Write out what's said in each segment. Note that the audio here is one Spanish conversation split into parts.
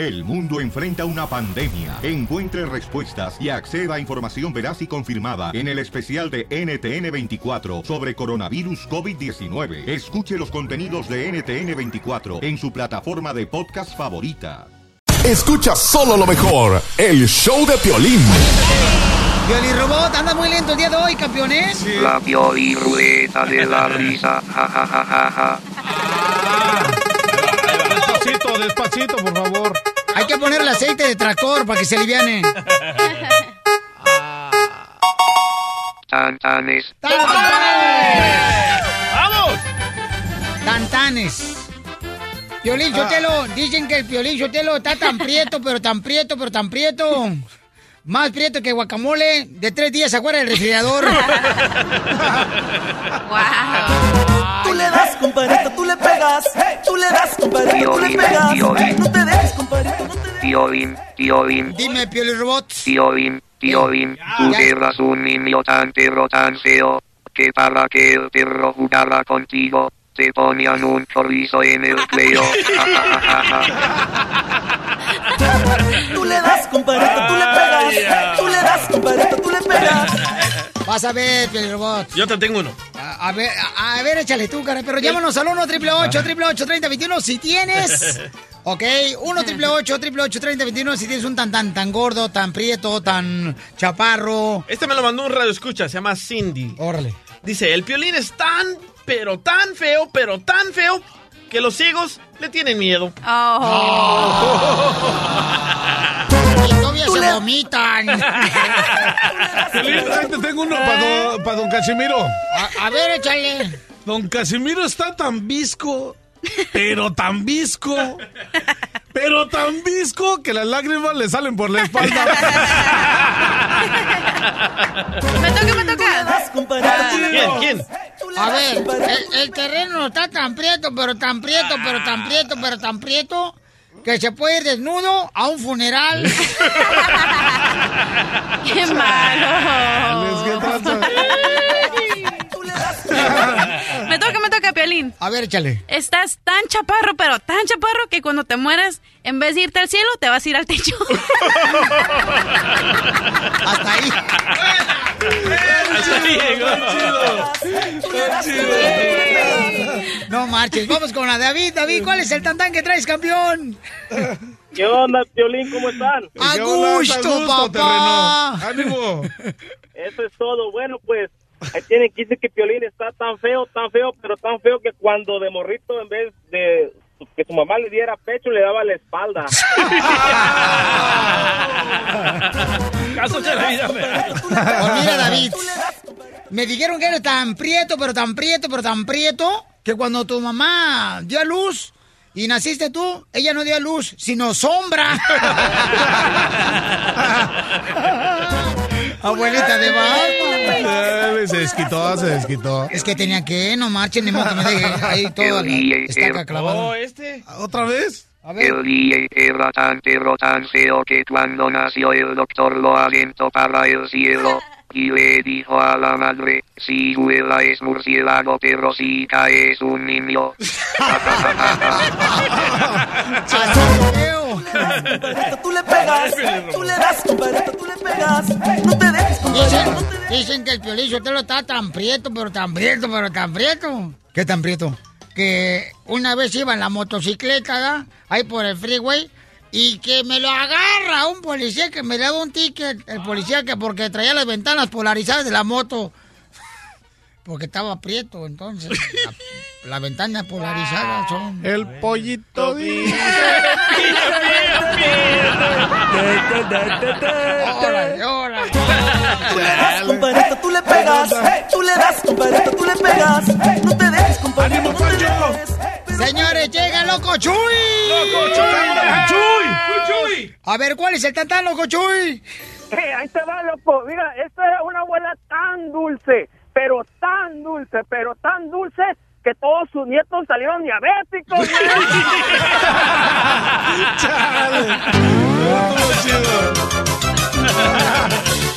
El mundo enfrenta una pandemia. Encuentre respuestas y acceda a información veraz y confirmada en el especial de NTN24 sobre coronavirus COVID-19. Escuche los contenidos de NTN24 en su plataforma de podcast favorita. Escucha solo lo mejor, el show de Piolín. Pioli Robot, anda muy lento el día de hoy, campeones. La Pioli Rueda de la risa. Ja, ja, ja, ja, ja. Despacito, despacito, por favor. Hay que ponerle aceite de tractor para que se aliviane. Tantanes. ¡Vamos! Tantanes. Piolín Sotelo, dicen que el Piolín Sotelo está tan prieto, pero tan prieto, pero tan prieto. Más prieto que guacamole de tres días afuera del refrigerador. Tú le das, compadrito, tú le pegas. Tú le das, compadrito, tú le pegas. No te dejes, compadrito, no te dejes. Piolín, Dime, Piolín Robot. Piolín, Piolín. Tú Ya. eras un niño tan pero tan feo que para que el perro jugara contigo te ponían un chorizo en el cuello. Tú le das, compadrito, tú le pegas. Tú le das, compadrito, tú le pegas. Vas a ver, Piolín Robot. Yo te tengo uno. A, a ver, a, a ver, échale tú, cara. Pero llámanos al 1 888 3021 si tienes. Ok, 1 888 3021 si tienes un tan tan tan gordo, tan prieto, tan chaparro. Este me lo mandó un radio escucha, se llama Cindy. Órale. Dice, el piolín es tan, pero tan feo, pero tan feo, que los ciegos le tienen miedo. Y todavía se vomitan. Piolín, ahí te tengo uno para don, pa' don Casimiro. A, a ver, échale. Don Casimiro está tan visco, pero tan visco, pero tan visco que las lágrimas le salen por la espalda. Me toca, me toca. le ¿Quién? ¿Quién? A ver, el, el terreno está tan prieto, pero tan prieto, pero tan prieto, pero tan prieto, que se puede ir desnudo a un funeral. Qué malo. Me toca, Piolín. A ver, échale. Estás tan chaparro, pero tan chaparro que cuando te mueras, en vez de irte al cielo, te vas a ir al techo. Hasta ahí. Así llegó. No marches. Vamos con la David. David, ¿cuál es el tantán que traes, campeón? ¿Qué onda, Piolín? ¿Cómo están? A gusto, papá. Ánimo. Eso es todo. Bueno, pues ahí tienen que decir que Piolín está tan feo, tan feo, pero tan feo que cuando de morrito, en vez de que su mamá le diera pecho, le daba la espalda. Caso de la vida, Pues mira, David. Me dijeron que eres tan prieto, pero tan prieto, pero tan prieto, que cuando tu mamá dio a luz y naciste tú, ella no dio a luz, sino sombra. Abuelita de Batman. Se desquitó, se desquitó. Es que tenía que, no marchen, ni modo que me deje ahí toda la estaca Oh, este. ¿Otra vez? A ver. El día era tan pero tan feo que cuando nació el doctor lo alentó para el cielo y le dijo a la madre, si vuela es murciélago pero si cae es un niño. Tú le pegas. Tú le das, tú le pegas. No te dejes, Dicen, que el piolín Sotelo está tan prieto, pero tan prieto, pero tan prieto. ¿Qué tan prieto? Que una vez iba en la motocicleta, ¿da? ahí por el freeway, y que me lo agarra un policía que me daba un ticket. El policía que porque traía las ventanas polarizadas de la moto. Porque estaba prieto, entonces. La, la ventana polarizada son. El pollito. dice. Órale, órale. Das, compadrito, tú le pegas. Tú le das, compadrito, tú le pegas. No te dejes, compadrito, ¡Ánimo, no te dejes. Señores, llega Loco Chuy. ¡Chuy! A ver, ¿cuál es el tantán, Loco Chuy? Eh, ahí te va, loco. Mira, esta era una abuela tan dulce, pero tan dulce, pero tan dulce que todos sus nietos salieron diabéticos. güey.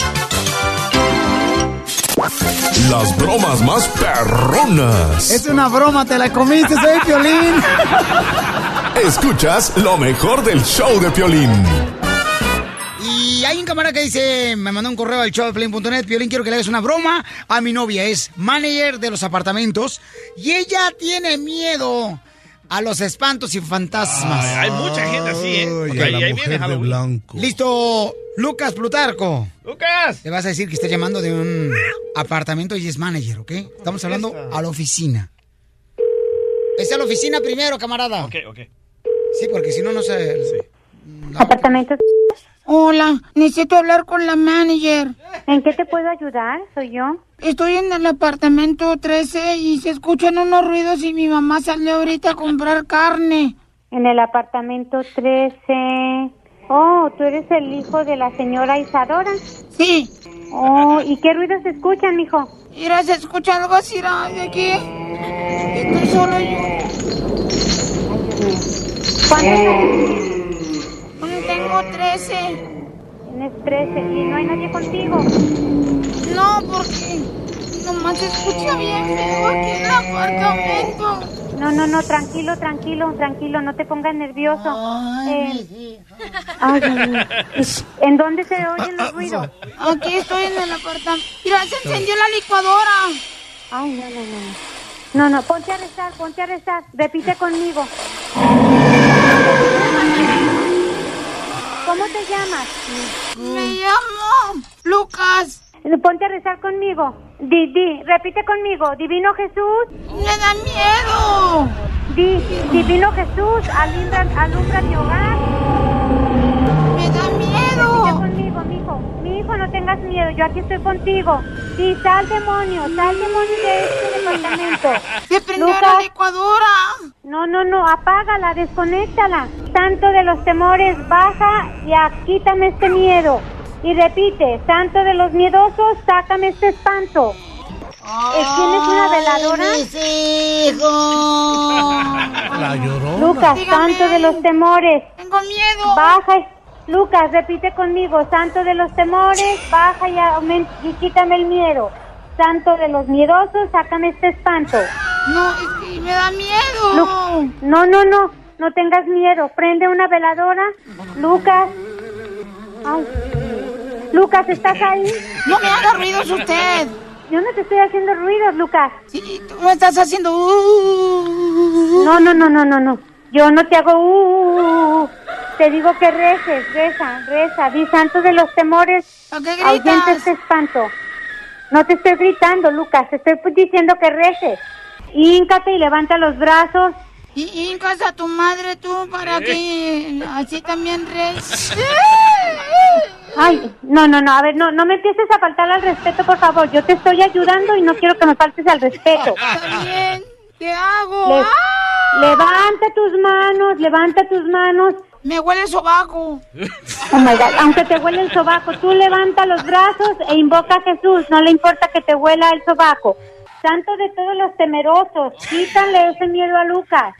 Las bromas más perronas. Es una broma, te la comiste, soy Piolín. Escuchas lo mejor del show de Piolín. Y hay un camarada que dice, me mandó un correo al showdeplane.net, Piolín, quiero que le hagas una broma a mi novia, es manager de los apartamentos y ella tiene miedo a los espantos y fantasmas. Hay mucha gente así, ¿eh? Ay, Ok, a la y ahí mujer viene de blanco. Listo, Lucas Plutarco. ¡Lucas! Le vas a decir que está llamando de un apartamento y es manager, ¿ok? Estamos hablando a la oficina. Es a la oficina primero, camarada. Ok, ok. Sí, porque si no, no se... Apartamentos. Hola, necesito hablar con la manager. ¿En qué te puedo ayudar? Soy yo. Estoy en el apartamento 13 y se escuchan unos ruidos y mi mamá salió ahorita a comprar carne. En el apartamento 13. Oh, tú eres el hijo de la señora Isadora. Sí. Oh, ¿y qué ruidos se escuchan, mijo? Mira, se escucha algo así de aquí. Estoy solo yo. ¿Cuántos años Mm, Tengo 13. tienes? 13. ¿Y no hay nadie contigo? No, porque nomás se escucha bien feo aquí en el apartamento. No, no, no, tranquilo, tranquilo, tranquilo, no te pongas nervioso. Eh, ay, Dios mío. ¿En dónde se oyen los ruidos? Aquí estoy en el apartamento. Mira, se encendió la licuadora. Ay, no, no, no. No, no, ponte a rezar, ponte a rezar. Repite conmigo. ¿Cómo te llamas? Me llamo Lucas. Ponte a rezar conmigo. Di, di, repite conmigo. Divino Jesús. Me da miedo. Di, Divino Jesús, alumbra, alumbra mi hogar. Me da miedo. Repite conmigo. Mi hijo, no tengas miedo. Yo aquí estoy contigo. Di, sal demonio, sal demonio de este departamento. Se prendió la Lucas. licuadora. No, no, no, apágala, desconéctala. Santo de los temores, baja y a- quítame este miedo. Y repite, Santo de los miedosos, sácame este espanto. ¿Tienes una veladora? Mis hijos. La llorona. Lucas, Dígame. Santo de los temores, Tengo miedo. baja. Lucas, repite conmigo, Santo de los temores, baja y, aumenta, y quítame el miedo. Santo de los miedosos, sácame este espanto. No, es que me da miedo. Lu- no, no, no, no tengas miedo. Prende una veladora. Lucas. Ay. Lucas, ¿estás ahí? No me haga ruidos usted. Yo no te estoy haciendo ruidos, Lucas. Sí, tú me estás haciendo. uh. No, no, no, no, no, no. Yo no te hago uh, uh, uh. Te digo que reces, reza, reza. Di santo de los temores. ¿A qué Ahuyenta este espanto. No te estoy gritando, Lucas. Te estoy diciendo que reces. Híncate y levanta los brazos. Y hincas a tu madre tú para que así también res. Ay, no, no, no, a ver, no, no me empieces a faltar al respeto, por favor. Yo te estoy ayudando y no quiero que me faltes al respeto. ¿Qué hago? Le- ¡Ah! Levanta tus manos, levanta tus manos. Me huele el sobaco. Oh my God, aunque te huele el sobaco, tú levanta los brazos e invoca a Jesús. No le importa que te huela el sobaco. Santo de todos los temerosos, quítale ese miedo a Lucas.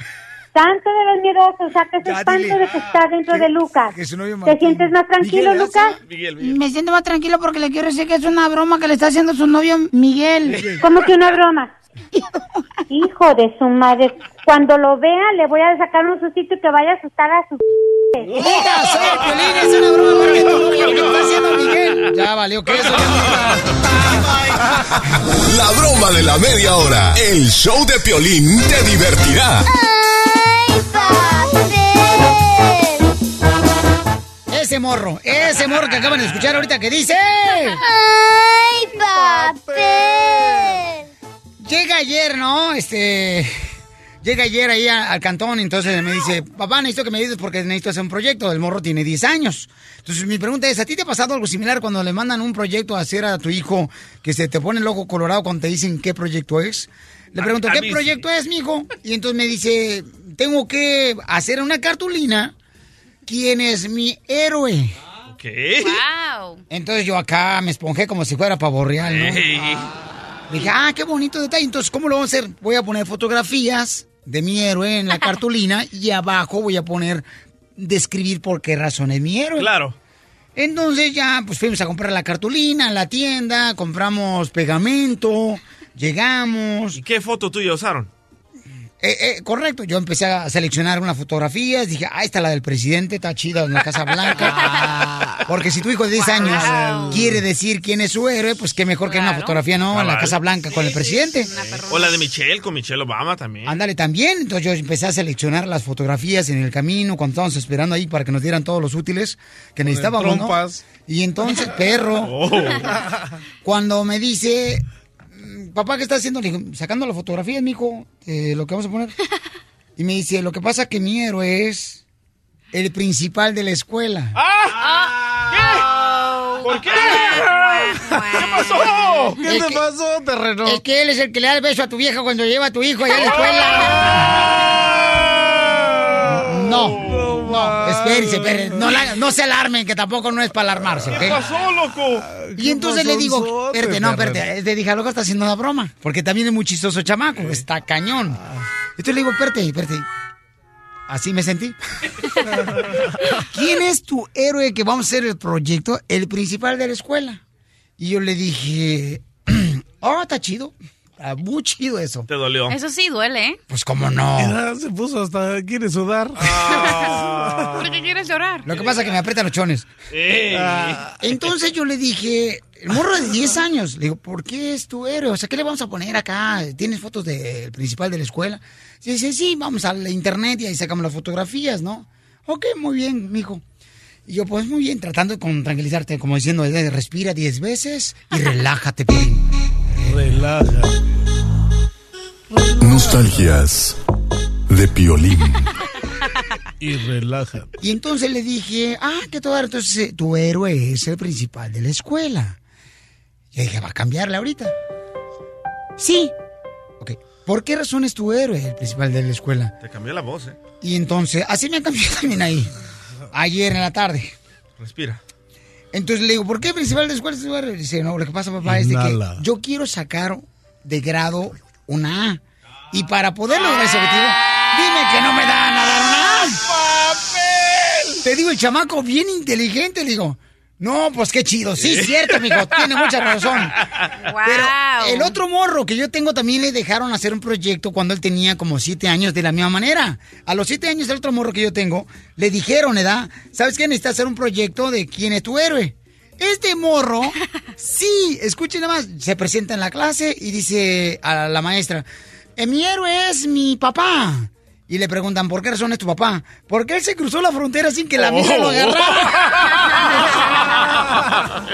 Santo de los miedosos, saca ese espanto de que está dentro de Lucas. que ¿Te sientes más tranquilo, Miguel, Lucas? Miguel, Miguel. Me siento más tranquilo porque le quiero decir que es una broma que le está haciendo su novio Miguel. ¿Cómo que una broma? Hijo de su madre. Cuando lo vea, le voy a sacar un sustito y que vaya a asustar a su... Mira, soy Piolín, es una broma porque tu novio lo que está haciendo Miguel. Ya valió que eso. La broma de la media hora. El show de Piolín te divertirá. Ese morro, ese morro que acaban de escuchar ahorita que dice. ¡Ay, papel! Llega ayer, ¿no? Este. Llega ayer ahí a- al cantón, entonces me dice, papá, necesito que me ayudes porque necesito hacer un proyecto. El morro tiene 10 años. Entonces mi pregunta es, ¿a ti te ha pasado algo similar cuando le mandan un proyecto a hacer a tu hijo que se te pone el ojo colorado cuando te dicen qué proyecto es? Le A- pregunto, a ¿qué mí sí. proyecto es, mijo? Y entonces me dice, tengo que hacer una cartulina. ¿Quién es mi héroe? ¿Qué? Wow. Entonces yo acá me esponjé como si fuera pavo real, ¿no? Dije, ah, qué bonito detalle. Entonces, ¿cómo lo vamos a hacer? Voy a poner fotografías de mi héroe en la cartulina y abajo voy a poner describir por qué razón es mi héroe. Claro. Entonces ya, pues fuimos a comprar la cartulina en la tienda, compramos pegamento, llegamos. ¿Y qué foto tuya usaron? Eh, eh, correcto, yo empecé a seleccionar unas fotografías, dije, ah, esta es la del presidente, está chida en la Casa Blanca. Porque si tu hijo de 10 años quiere decir quién es su héroe, pues qué mejor que una fotografía, ¿no? En la. Casa Blanca con el presidente. O la de Michelle, con Michelle Obama también. Ándale, también. Entonces yo empecé a seleccionar las fotografías en el camino cuando estábamos esperando ahí para que nos dieran todos los útiles que necesitábamos, ¿no? Y entonces, perro, Oh. cuando me dice, "Mm, papá, ¿qué estás haciendo? Le digo, sacando las fotografías, mijo, de lo que vamos a poner. Y me dice, lo que pasa que mi héroe es el principal de la escuela. ¡Ah! ¿Qué? ¿Por qué? ¿Qué pasó? ¿Qué te pasó, terreno? Es que él es el que le da el beso a tu vieja cuando lleva a tu hijo allá a la escuela. No, no, espérense, espérense. No, la- no se alarmen, que tampoco no es para alarmarse, ¿ok? ¿Qué pasó, loco? Y entonces le digo, espérate, no, espérate, le dije, loco, está haciendo una broma. Porque también es muy chistoso el chamaco, está cañón. Entonces le digo, espérate, espérate. Así me sentí. ¿Quién es tu héroe que vamos a hacer el proyecto? El principal de la escuela. Y yo le dije, oh, está chido. Está muy chido eso. Te dolió. Eso sí duele, ¿eh? Pues cómo no. Mira, se puso hasta quiere sudar. ¿Por qué quieres llorar? Lo que pasa es que me aprietan los chones. Ey. Ah, entonces yo le dije, el morro de 10 años, le digo, ¿por qué es tu héroe? O sea, ¿qué le vamos a poner acá? ¿Tienes fotos del principal de la escuela? Sí, dice, sí, vamos al internet y ahí sacamos las fotografías, ¿no? Ok, muy bien, mijo. Y yo, pues muy bien, tratando con tranquilizarte, como diciendo, eh, respira 10 veces y relájate, Piolín. Relaja. Nostalgias de Piolín. Y relaja. Y entonces le dije, ah, que todo, entonces eh, tu héroe es el principal de la escuela. Y dije, va a cambiarle ahorita. Sí. Ok. ¿Por qué razón es tu héroe el principal de la escuela? Te cambió la voz, ¿eh? Y entonces, así me cambió también ahí. Ayer en la tarde. Respira. Entonces le digo, ¿por qué el principal de la escuela es tu héroe? Dice, no, lo que pasa, papá, es de que yo quiero sacar de grado una A. Y para poder lograr ese objetivo, dime que no me dan a dar una A. Te digo, el chamaco bien inteligente, le digo. No, pues qué chido. Sí, cierto, mijo. Tiene mucha razón. Pero el otro morro que yo tengo también le dejaron hacer un proyecto cuando él tenía como siete años de la misma manera. A los siete años el otro morro que yo tengo le dijeron, ¿edad? ¿Sabes qué? Necesitas hacer un proyecto de quién es tu héroe. Este morro, sí, escuchen nada más, se presenta en la clase y dice a la maestra, "Eh, mi héroe es mi papá. Y le preguntan, ¿por qué razón es tu papá? Porque él se cruzó la frontera sin que la misa lo agarrara.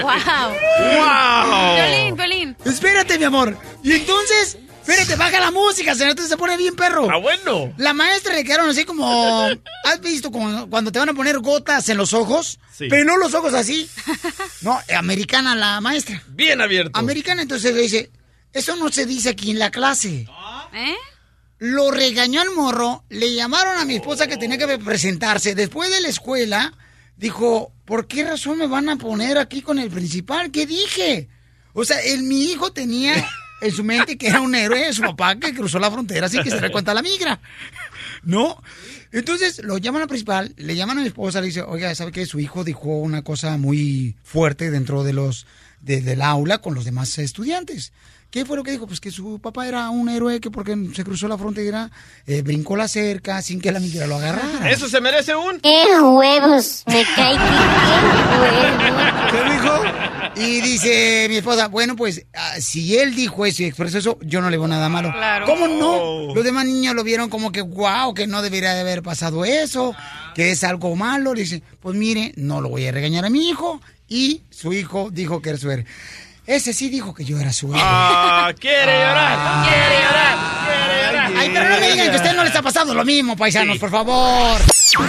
¡Wow! ¡Wow! Violín, violín. Espérate, mi amor. Y entonces, espérate, baja la música, señor. Entonces se pone bien perro. ¡Ah, bueno! La maestra le quedaron así como. ¿Has visto cuando te van a poner gotas en los ojos? Sí. Pero no los ojos así. No, americana la maestra. Bien abierto. Americana, entonces le dice: Eso no se dice aquí en la clase. ¿Eh? Lo regañó al morro, le llamaron a mi esposa que tenía que presentarse. Después de la escuela, dijo, ¿por qué razón me van a poner aquí con el principal? ¿Qué dije? O sea, el, mi hijo tenía en su mente que era un héroe de su papá que cruzó la frontera sin que se dé cuenta la migra. ¿No? Entonces lo llaman al principal, le llaman a mi esposa, le dice, oiga, ¿sabe qué? Su hijo dijo una cosa muy fuerte dentro de los, de- del aula con los demás estudiantes. ¿Qué fue lo que dijo? Pues que su papá era un héroe que porque se cruzó la frontera, eh, brincó la cerca sin que la migra lo agarrara. Eso se merece un. ¡Qué huevos! Me cae que ¿Qué dijo? Y dice mi esposa, bueno, pues ah, si él dijo eso y expresó eso, yo no le veo nada malo. Claro. ¿Cómo no? Los demás niños lo vieron como que, wow, que no debería de haber pasado eso, que es algo malo. Le dice, pues mire, no lo voy a regañar a mi hijo. Y su hijo dijo que era su héroe. Ese sí dijo que yo era su héroe. ¡Ah! ¡Quiere llorar! ¡Quiere llorar! ¡Quiere llorar! Ay, pero no me digan que a usted no le está pasando lo mismo, paisanos, por favor.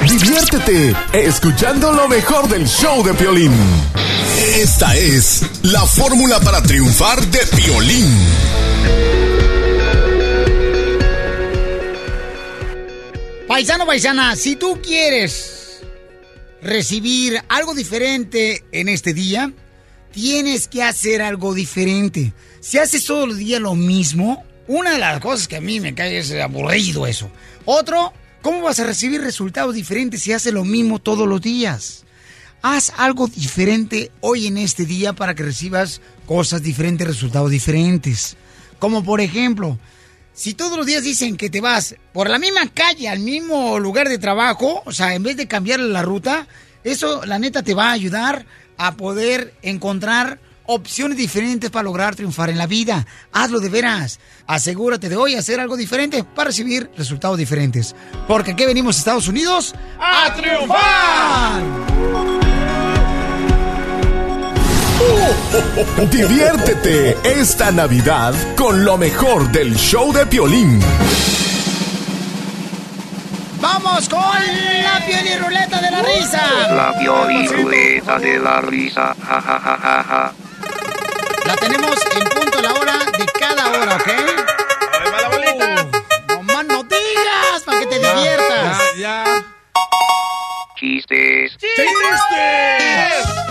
Diviértete escuchando lo mejor del show de Piolín. Esta es la fórmula para triunfar de Piolín. Paisano, paisana, si tú quieres recibir algo diferente en este día, tienes que hacer algo diferente. Si haces todos los días lo mismo, una de las cosas que a mí me cae es aburrido eso. Otro, ¿cómo vas a recibir resultados diferentes si haces lo mismo todos los días? Haz algo diferente hoy en este día para que recibas cosas diferentes, resultados diferentes. Como por ejemplo, si todos los días dicen que te vas por la misma calle, al mismo lugar de trabajo, o sea, en vez de cambiar la ruta, eso la neta te va a ayudar a poder encontrar opciones diferentes para lograr triunfar en la vida. Hazlo de veras. Asegúrate de hoy hacer algo diferente para recibir resultados diferentes. Porque aquí venimos a Estados Unidos ¡A triunfar! Diviértete esta Navidad con lo mejor del show de Piolín. ¡Vamos con la piel y ruleta de la risa! La pioliruleta de la risa. Ja, ja, ja, ja, ja. La tenemos en punto a la hora de cada hora, ¿ok? la bolita! ¡No más no digas! ¡Para que te diviertas! Ya, ya. Chistes.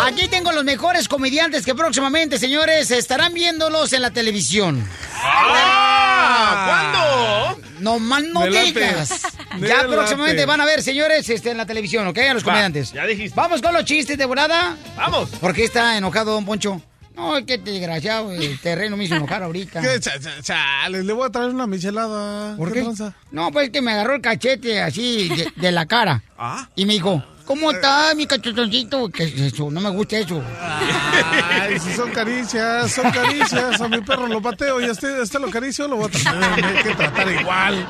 Aquí tengo los mejores comediantes que próximamente, señores, estarán viéndolos en la televisión. ¡Ah! ¿Cuándo? No más no digas. Ya próximamente van a ver, señores, este, en la televisión, ¿ok? A los Va, comediantes. ya dijiste. Vamos con los chistes de volada. ¡Vamos! ¿Por qué está enojado, don Poncho? No, que desgraciado, el terreno me hizo enojar ahorita. ¿Qué? Cha- cha- Chale, le voy a traer una michelada. ¿Por qué? No, pues que me agarró el cachete así de, de la cara. ¿Ah? Y me dijo, ¿cómo está mi cachetoncito? ¿Qué es eso? No me gusta eso. Ay, si son caricias, son caricias. A mi perro lo pateo y a este, a este lo acaricio, lo voy a tratar, hay que tratar igual.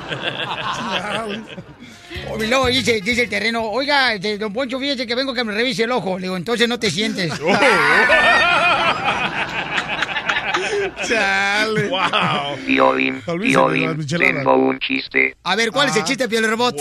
Y luego dice, dice el terreno, oiga, este, don Poncho, fíjese que vengo que me revise el ojo. Le digo, entonces no te sientes. Chale. ¡Wow! Piolín, Piolín, tengo un chiste. A ver, ¿cuál es el chiste, Piel Robot?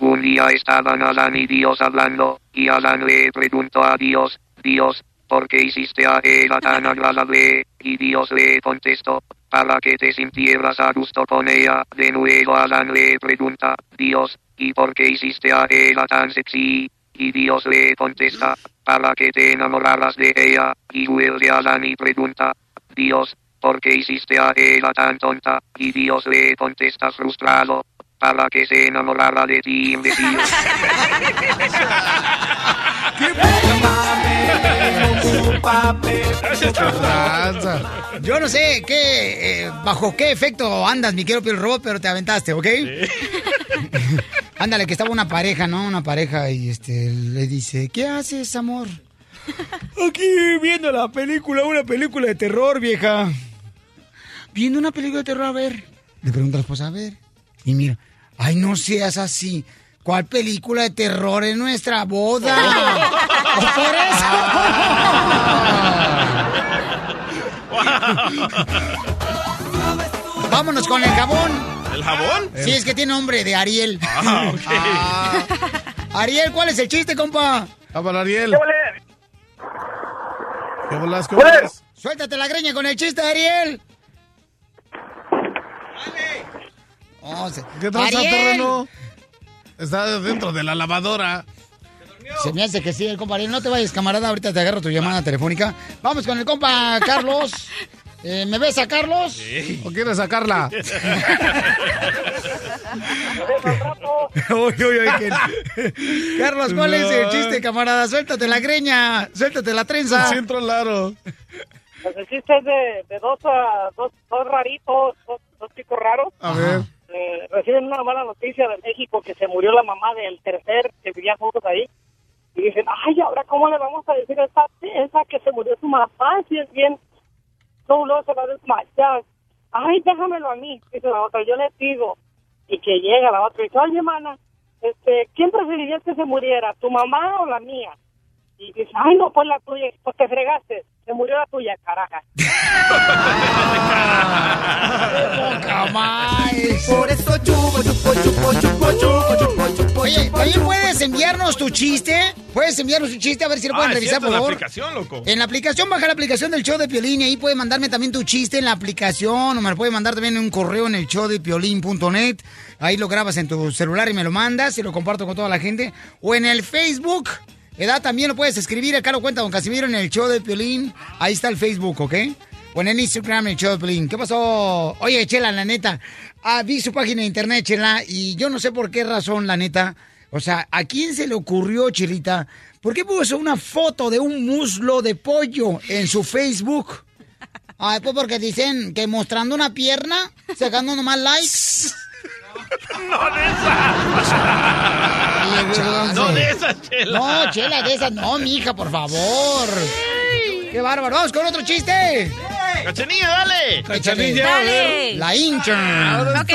Un día estaban Adán y Dios hablando, y Adán le preguntó a Dios, Dios, ¿por qué hiciste a Eva tan agradable? Y Dios le contestó, para que te sintieras a gusto con ella. De nuevo Adán le pregunta, Dios, ¿y por qué hiciste a Eva tan sexy? Y Dios le contesta, para que te enamoraras de ella. Y vuelve Adán y pregunta, Dios, ¿por qué hiciste a Eva tan tonta? Y Dios le contesta frustrado, para que se enamorara de ti, imbécil. Yo no sé qué, eh, bajo qué efecto andas, mi querido Piel Robot, pero te aventaste, ¿ok? Ándale, que estaba una pareja, ¿no? Una pareja y este le dice, ¿qué haces, amor? Aquí viendo la película, una película de terror, vieja. Viendo una película de terror, a ver. Le pregunta a la esposa, a ver. Y mira, ay, no seas así. ¿Cuál película de terror en nuestra boda? ¿O por eso? Vámonos con el jabón. ¿El jabón? Sí, es que tiene nombre de Ariel. Ah, ok. Ah. Ariel, ¿cuál es el chiste, compa? Ah, para Ariel. ¿Qué bolas, qué. Suéltate la greña con el chiste, Ariel. Oh, se- ¿Qué Ariel. terreno? Está dentro de la lavadora. Se me hace que sí, el compa Ariel. No te vayas, camarada. Ahorita te agarro tu llamada telefónica. Vamos con el compa Carlos. Eh, ¿Me ves a Carlos? ¿O quieres sacarla? Uy, uy, uy, que- Carlos, ¿cuál es el chiste, camarada? Suéltate la greña, suéltate la trenza. Sí, entró el aro. Pues el chiste es de, de dos, dos, dos raritos, dos, dos chicos raros. A ver. Eh, reciben una mala noticia de México que se murió la mamá del tercer que vivían juntos ahí. Y dicen, ay, ahora cómo le vamos a decir a esa, esa que se murió su mamá, si es bien, se va a desmayar. Ay, déjamelo a mí, dice la otra, yo le pido. Y que llega la otra y dice, oye, hermana, este, ¿quién preferirías que se muriera, tu mamá o la mía? Y dice, ay, no, pues la tuya, pues te fregaste, se murió la tuya, caraja. Por eso chupo, chupo, chupo, chupo, chupo, chupo, chupo. Oye, también puedes enviarnos tu chiste. Puedes enviarnos tu chiste a ver si lo Ah, pueden es revisar, cierto, por en la favor. aplicación, loco. En la aplicación, baja la aplicación del show de Piolín y ahí puedes mandarme también tu chiste en la aplicación o me lo puedes mandar también en un correo en el show de piolín.net. Ahí lo grabas en tu celular y me lo mandas y lo comparto con toda la gente. O en el Facebook, ¿verdad? También lo puedes escribir. Acá lo cuenta Don Casimiro en el show de Piolín. Ahí está el Facebook, ¿ok? O en Instagram, el show de Piolín. ¿Qué pasó? Oye, Chela, la neta. Ah, vi su página de internet, Chela, y yo no sé por qué razón, la neta. O sea, ¿a quién se le ocurrió, Chelita? ¿Por qué puso una foto de un muslo de pollo en su Facebook? Ay, pues porque dicen que mostrando una pierna, sacando nomás likes. No de No de esas, Chela. No, chela, de esas no, mija, por favor. ¡Qué bárbaro! ¡Vamos con otro chiste! Cachanilla, dale. Cachanilla, Dale. La intern. Ok,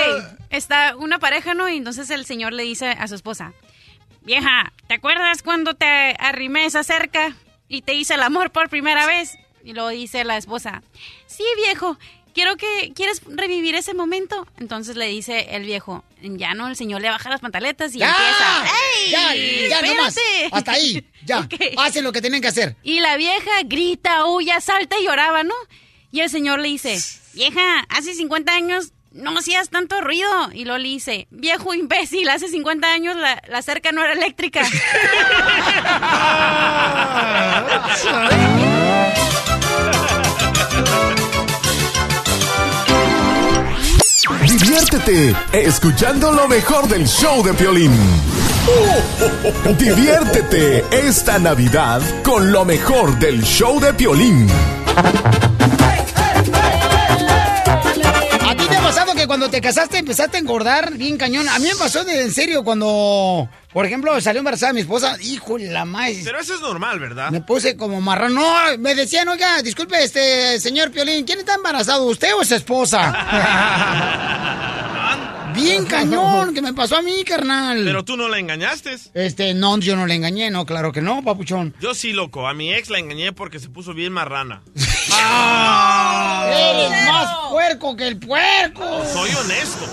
está una pareja, ¿no? Y entonces el señor le dice a su esposa, vieja, ¿te acuerdas cuando te arrimé esa cerca y te hice el amor por primera vez? Y luego dice la esposa, sí, viejo, quiero que, ¿quieres revivir ese momento? Entonces le dice el viejo, ya no, el señor le baja las pantaletas y ¡Ya! empieza, ¡Ey! Ya, ya, nomás. espérate". Hasta ahí. Ya. Hacen lo que tienen que hacer. Y la vieja grita, huya, salta y lloraba, ¿no? Y el señor le dice, vieja, hace 50 años no hacías tanto ruido. Y luego le dice, viejo imbécil, hace 50 años la, la cerca no era eléctrica. Diviértete escuchando lo mejor del show de Piolín. Diviértete esta Navidad con lo mejor del show de Piolín. Que cuando te casaste empezaste a engordar bien cañón? A mí me pasó de, en serio cuando, por ejemplo, salió embarazada mi esposa. Hijo la más. Pero eso es normal, ¿verdad? Me puse como marrano. No, me decían, oiga, disculpe, este señor Piolín, ¿quién está embarazado? ¿Usted o su esposa? Bien cañón, que me pasó a mí, carnal. Pero tú no la engañaste. Este, no, yo no le engañé, no, claro que no, papuchón. Yo sí, loco. A mi ex la engañé porque se puso bien marrana. Eres más puerco que el puerco. Soy honesto.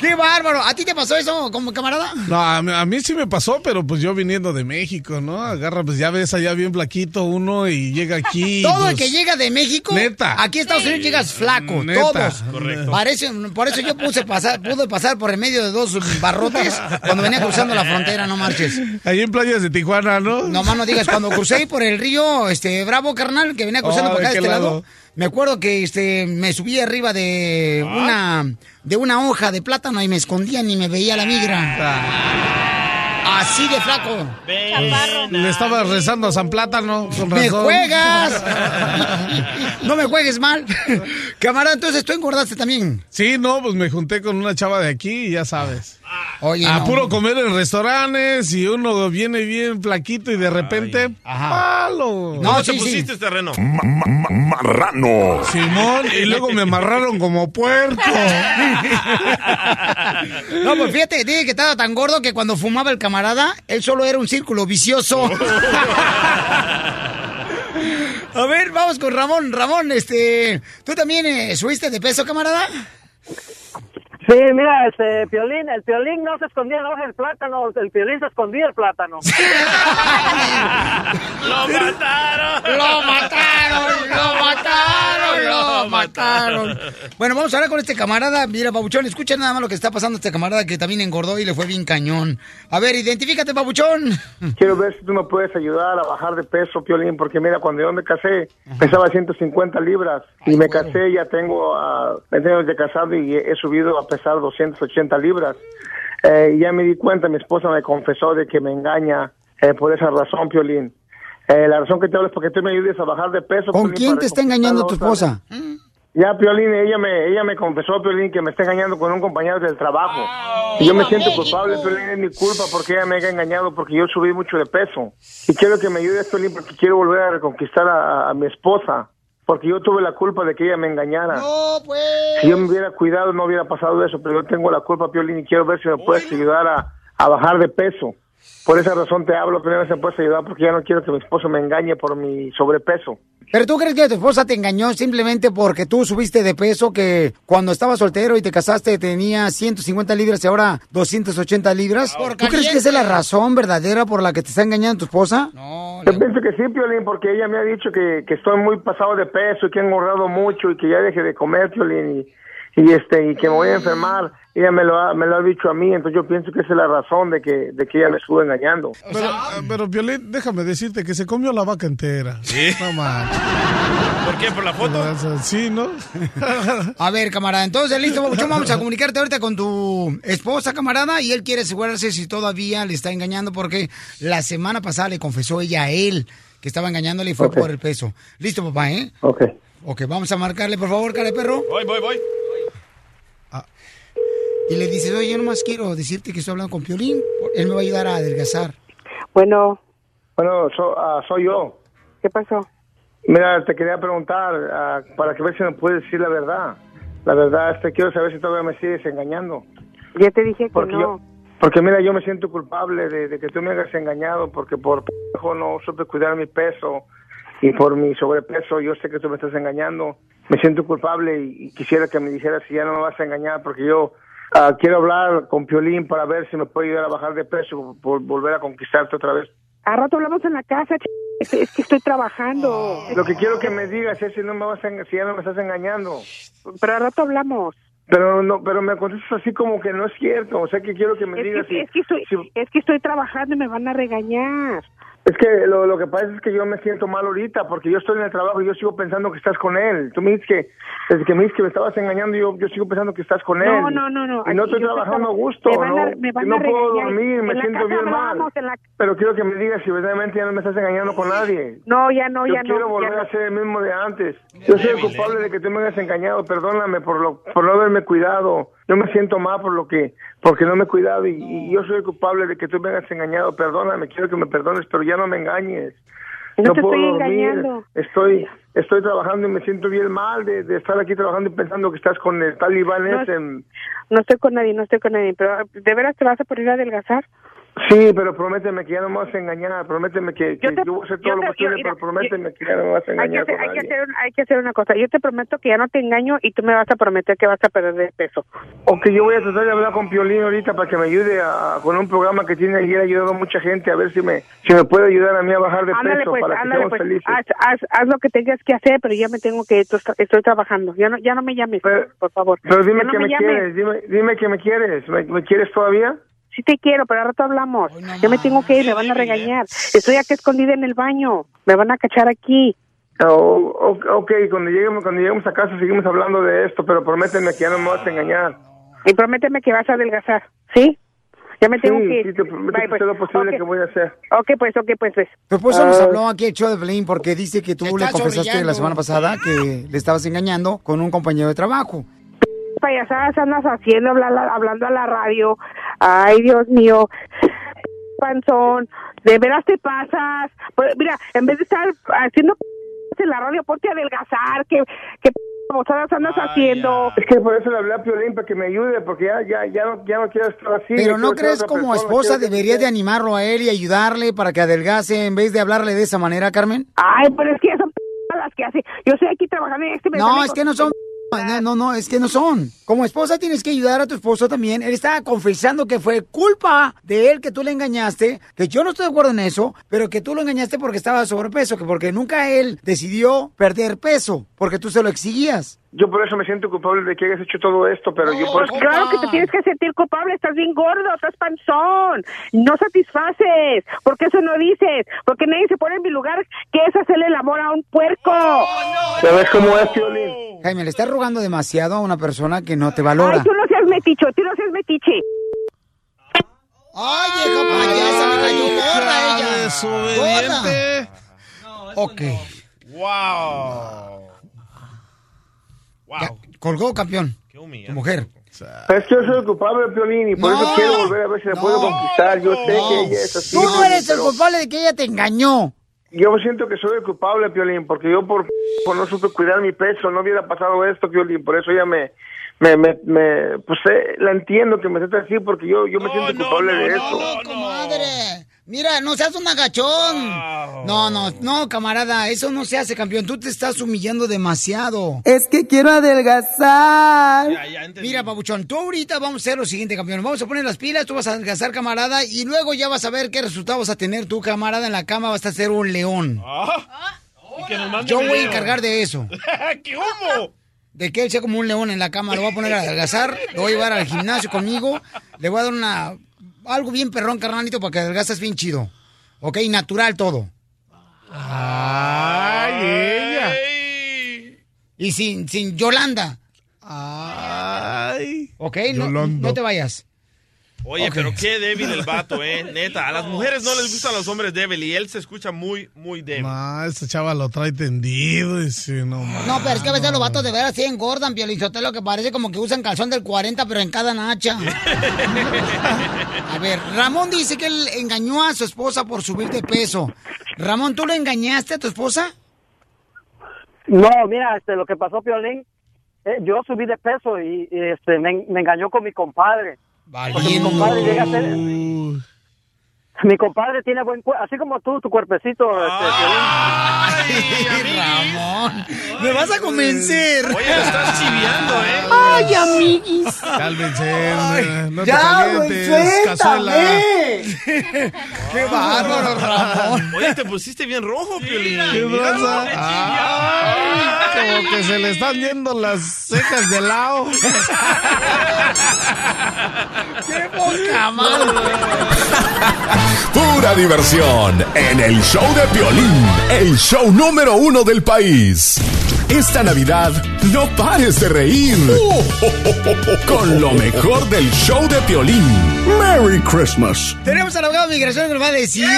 ¡Qué bárbaro! ¿A ti te pasó eso como camarada? No, a mí, a mí sí me pasó, pero pues yo viniendo de México, ¿no? Agarra, pues ya ves allá bien flaquito uno y llega aquí. Todo el pues, que llega de México, Neta. aquí a Estados Unidos llegas flaco, Neta. todos. Correcto. Parece, por eso yo puse pasar, pude pasar por el medio de dos barrotes cuando venía cruzando la frontera, no marches. Ahí en playas de Tijuana, ¿no? No más no digas, cuando crucé ahí por el río, este, Bravo, carnal, que venía cruzando Oh, por acá ¿de este lado. lado? Me acuerdo que este me subí arriba de Ah. una de una hoja de plátano y me escondía ni me veía la migra. Así de flaco. Le estaba rezando a San Plátano. Con ¡Me razón. juegas! no me juegues mal. Camarada, entonces tú engordaste también. Sí, no, pues me junté con una chava de aquí y ya sabes. Oye, a no. puro comer en restaurantes y uno viene bien flaquito y de repente, palo. ¿Cómo te pusiste terreno? Marrano. Simón, y luego me amarraron como puerco. No, pues fíjate, dije que estaba tan gordo que cuando fumaba el camarada, él solo era un círculo vicioso. A ver, vamos con Ramón. Ramón, este, ¿tú también eh, subiste de peso, camarada? Sí, mira, este, Piolín, el Piolín no se escondía en la hoja del plátano, el Piolín se escondía el plátano. ¡Lo mataron! ¡Lo mataron! ¡Lo mataron! ¡Lo mataron! Bueno, vamos a hablar con este camarada. Mira, Pabuchón, escucha nada más lo que está pasando a este camarada que también engordó y le fue bien cañón. A ver, identifícate, Pabuchón. Quiero ver si tú me puedes ayudar a bajar de peso, Piolín, porque mira, cuando yo me casé, pesaba 150 libras y me casé, ya tengo uh, 20 años de casado y he subido a pesar 280 libras. Eh, y ya me di cuenta, mi esposa me confesó de que me engaña eh, por esa razón, Piolín. Eh, la razón que te hablo es porque tú me ayudes a bajar de peso. ¿Con Piolín, quién te está engañando tu esposa? Ya, Piolín, ella me, ella me confesó, Piolín, que me está engañando con un compañero del trabajo. y yo me siento culpable, Piolín, es mi culpa porque ella me ha engañado porque yo subí mucho de peso. Y quiero que me ayudes, Piolín, porque quiero volver a reconquistar a, a mi esposa. Porque yo tuve la culpa de que ella me engañara. No, pues. Si yo me hubiera cuidado, no hubiera pasado eso, pero yo tengo la culpa, Piolín, y quiero ver si me puedes ayudar a, a bajar de peso. Por esa razón te hablo, primero si me puedes ayudar, porque ya no quiero que mi esposo me engañe por mi sobrepeso. Pero tú crees que tu esposa te engañó simplemente porque tú subiste de peso, que cuando estabas soltero y te casaste tenía 150 libras y ahora 280 libras. ¿Tú crees que esa es la razón verdadera por la que te está engañando tu esposa? Yo pienso que sí, Piolín, porque ella me ha dicho que, que estoy muy pasado de peso y que he engordado mucho y que ya deje de comer, Piolín, y, y, este, y que me voy a enfermar. Ella me lo, ha, me lo ha dicho a mí, entonces yo pienso que esa es la razón de que, de que ella me estuvo engañando. Pero, eh, pero Piolín, déjame decirte que se comió la vaca entera. ¿Sí? No. ¿Por qué? ¿Por la foto? Sí, ¿no? A ver, camarada, entonces listo, vamos a comunicarte ahorita con tu esposa, camarada, y él quiere asegurarse si todavía le está engañando porque la semana pasada le confesó ella a él que estaba engañándole y fue por el peso. Listo, papá, ¿eh? Ok. Ok, vamos a marcarle, por favor, cara de perro. Voy, voy, voy. Y le dices, oye, yo nomás quiero decirte que estoy hablando con Piolín. Él me va a ayudar a adelgazar. Bueno. Bueno, so- ah, soy yo. ¿Qué pasó? Mira, te quería preguntar ah, para que ver si me puedes decir la verdad. La verdad, este, quiero saber si todavía me sigues engañando. Ya te dije que Porque no. yo- porque mira, yo me siento culpable de, de que tú me hayas engañado porque por no supe cuidar mi peso y por mi sobrepeso yo sé que tú me estás engañando. Me siento culpable y, y quisiera que me dijeras si ya no me vas a engañar porque yo ah, quiero hablar con Piolín para ver si me puede ayudar a bajar de peso por volver a conquistarte otra vez. A rato hablamos en la casa, ch... es, es que estoy trabajando. Lo que quiero que me digas es si no me vas a, si ya no me estás engañando. Pero a rato hablamos. Pero no, pero me contestas así como que no es cierto. O sea que quiero que me Es digas que, si- es, que estoy, es que estoy trabajando y me van a regañar. Es que lo, lo que pasa es que yo me siento mal ahorita porque yo estoy en el trabajo y yo sigo pensando que estás con él. Tú me dices que, desde que me dices que me estabas engañando, yo, yo sigo pensando que estás con él. No, no, no, no. Y no estoy yo trabajando a gusto, me van a- ¿no? me van no a puedo dormir, me siento casa bien mal. hablamos, en la- Pero quiero que me digas si verdaderamente ya no me estás engañando con nadie. No, ya no, yo ya no, quiero ya volver no. a ser el mismo de antes. Yo soy el culpable de que tú me hayas engañado. Perdóname por lo, por no haberme cuidado. Yo me siento mal por lo que, porque no me he cuidado y, y yo soy el culpable de que tú me hayas engañado. Perdóname, quiero que me perdones, pero ya no me engañes. No te puedo estoy dormir. engañando. Estoy, estoy trabajando y me siento bien mal de, de estar aquí trabajando y pensando que estás con el talibán No, ese. No estoy con nadie, no estoy con nadie. Pero, ¿de veras te vas a poner a adelgazar? Sí, pero prométeme que ya no me vas a engañar. Prométeme que, que yo, voy a hacer todo yo lo te- posible, pero prométeme que ya no me vas a Hay que, engañar hacer, con hay, que hacer, hay que hacer una cosa. Yo te prometo que ya no te engaño y tú me vas a prometer que vas a perder de peso. Ok, yo voy a tratar de hablar con Piolín ahorita para que me ayude a, con un programa que tiene y ha ayudado a mucha gente a ver si me si me puede ayudar a mí a bajar de Ándale peso pues, para que seamos pues. felices. Haz, haz, haz lo que tengas que hacer, pero ya me tengo que. Estoy, trabajando. Ya no, ya no me llames, por favor. Pero dime no que me, quieres, dime, dime que me quieres. ¿Me, me quieres todavía? Sí te quiero, pero al rato hablamos. ya me tengo que ir, me van a regañar. Estoy aquí escondida en el baño. Me van a cachar aquí. Oh, ok, cuando lleguemos, cuando lleguemos a casa seguimos hablando de esto, pero prométeme que ya no me vas a engañar. Y prométeme que vas a adelgazar. ¿Sí? Ya me tengo Sí, que ir. sí, te prometo Bye, que pues. todo lo posible Ok. que voy a hacer. Ok, pues, ok, pues, pues. Tu esposa nos Ah. habló aquí el show de Pelín porque dice que tú le confesaste la semana pasada que le estabas engañando con un compañero de trabajo. Payasadas andas haciendo, hablando, hablando a la radio. Ay, Dios mío. Panzón, de veras te pasas. Pues, mira, en vez de estar haciendo en la radio, ponte a adelgazar. ¿Qué, qué babosadas andas haciendo? Es que por eso le hablé a Piolín para que me ayude, porque ya, ya, ya, no, ya no quiero estar así. Pero ¿no crees como persona, esposa que- deberías de animarlo a él y ayudarle para que adelgace en vez de hablarle de esa manera, Carmen? Ay, pero es que son las que hace. Yo estoy aquí trabajando en este No, es que no son. No, no, no, es que no son. Como esposa tienes que ayudar a tu esposo también. Él está confesando que fue culpa de él que tú le engañaste, que yo no estoy de acuerdo en eso, pero que tú lo engañaste porque estaba sobrepeso, que porque nunca él decidió perder peso, porque tú se lo exigías. Yo por eso me siento culpable de que hayas hecho todo esto, pero yo por eso... Claro que te tienes que sentir culpable, estás bien gordo, estás panzón, no satisfaces, porque eso no dices, porque nadie se pone en mi lugar que es hacerle el amor a un puerco. ¿Ya ves cómo es, Piolín? Jaime, le estás rogando demasiado a una persona que no te valora. Ay, tú no seas meticho, tú no seas metiche. Ay, vieja payasa, me cayó gorda ella. desobediente. Ok. Wow. Ya, colgó, campeón. Tu mujer. Es que yo soy el culpable, Piolín, y por No. eso quiero volver a ver si la puedo conquistar. Yo sé que ella es así. Tú eres el pero culpable de que ella te engañó. Yo siento que soy el culpable, Piolín, porque yo por, por no supe cuidar mi peso, no hubiera pasado esto, Piolín, por eso ella me... Me, me, me, pues eh, la entiendo que me trata así porque yo, yo me siento culpable de eso. comadre. Mira, no seas un agachón. No, no, no, camarada, eso no se hace, campeón. Tú te estás humillando demasiado. Es que quiero adelgazar. Mira, papuchón, tú ahorita vamos a hacer lo siguiente, campeón. Vamos a poner las pilas, tú vas a adelgazar, camarada, y luego ya vas a ver qué resultado vas a tener tu camarada en la cama, vas a ser un león. Y que nos mande Yo voy a encargar de eso. ¿Qué humo? De que él sea como un león en la cama, lo voy a poner a adelgazar, lo voy a llevar al gimnasio conmigo, le voy a dar una algo bien perrón, carnalito, para que adelgazas bien chido. Ok, natural todo. Ay, ella. Y sin, sin Yolanda. Ay. Ok, no, no te vayas. Oye, pero qué débil el vato, eh. Neta, a las mujeres no les gustan los hombres débiles y él se escucha muy, muy débil. No, este chava lo trae tendido y sí, no más. No, pero es que a veces los vatos de veras sí engordan, Piolizotelo, que parece como que usan calzón del 40, pero en cada nacha. A ver, Ramón dice que él engañó a su esposa por subir de peso. Ramón, ¿tú le engañaste a tu esposa? No, mira, este, lo que pasó, Piolín, eh, yo subí de peso y, y, este, me, me engañó con mi compadre. Porque mi compadre llega a ser... Mi compadre tiene buen cuerpo, así como tú, tu cuerpecito. Este, Piolín. Ramón, me vas a convencer. Oye, lo estás chiviando, ¿eh? Ay, amiguis. Cálmense, no te ya, güey, calientes, cazuela. Qué bárbaro, Ramón. Oye, te pusiste bien rojo, Piolín. ¿Qué pasa? Ay, como que se le están viendo las cejas de lado. ¡Qué poca madre! Pura diversión en el show de Piolín, el show número uno del país. Esta Navidad no pares de reír con lo mejor del show de Piolín. Merry Christmas. Tenemos al abogado de migración que nos va a decir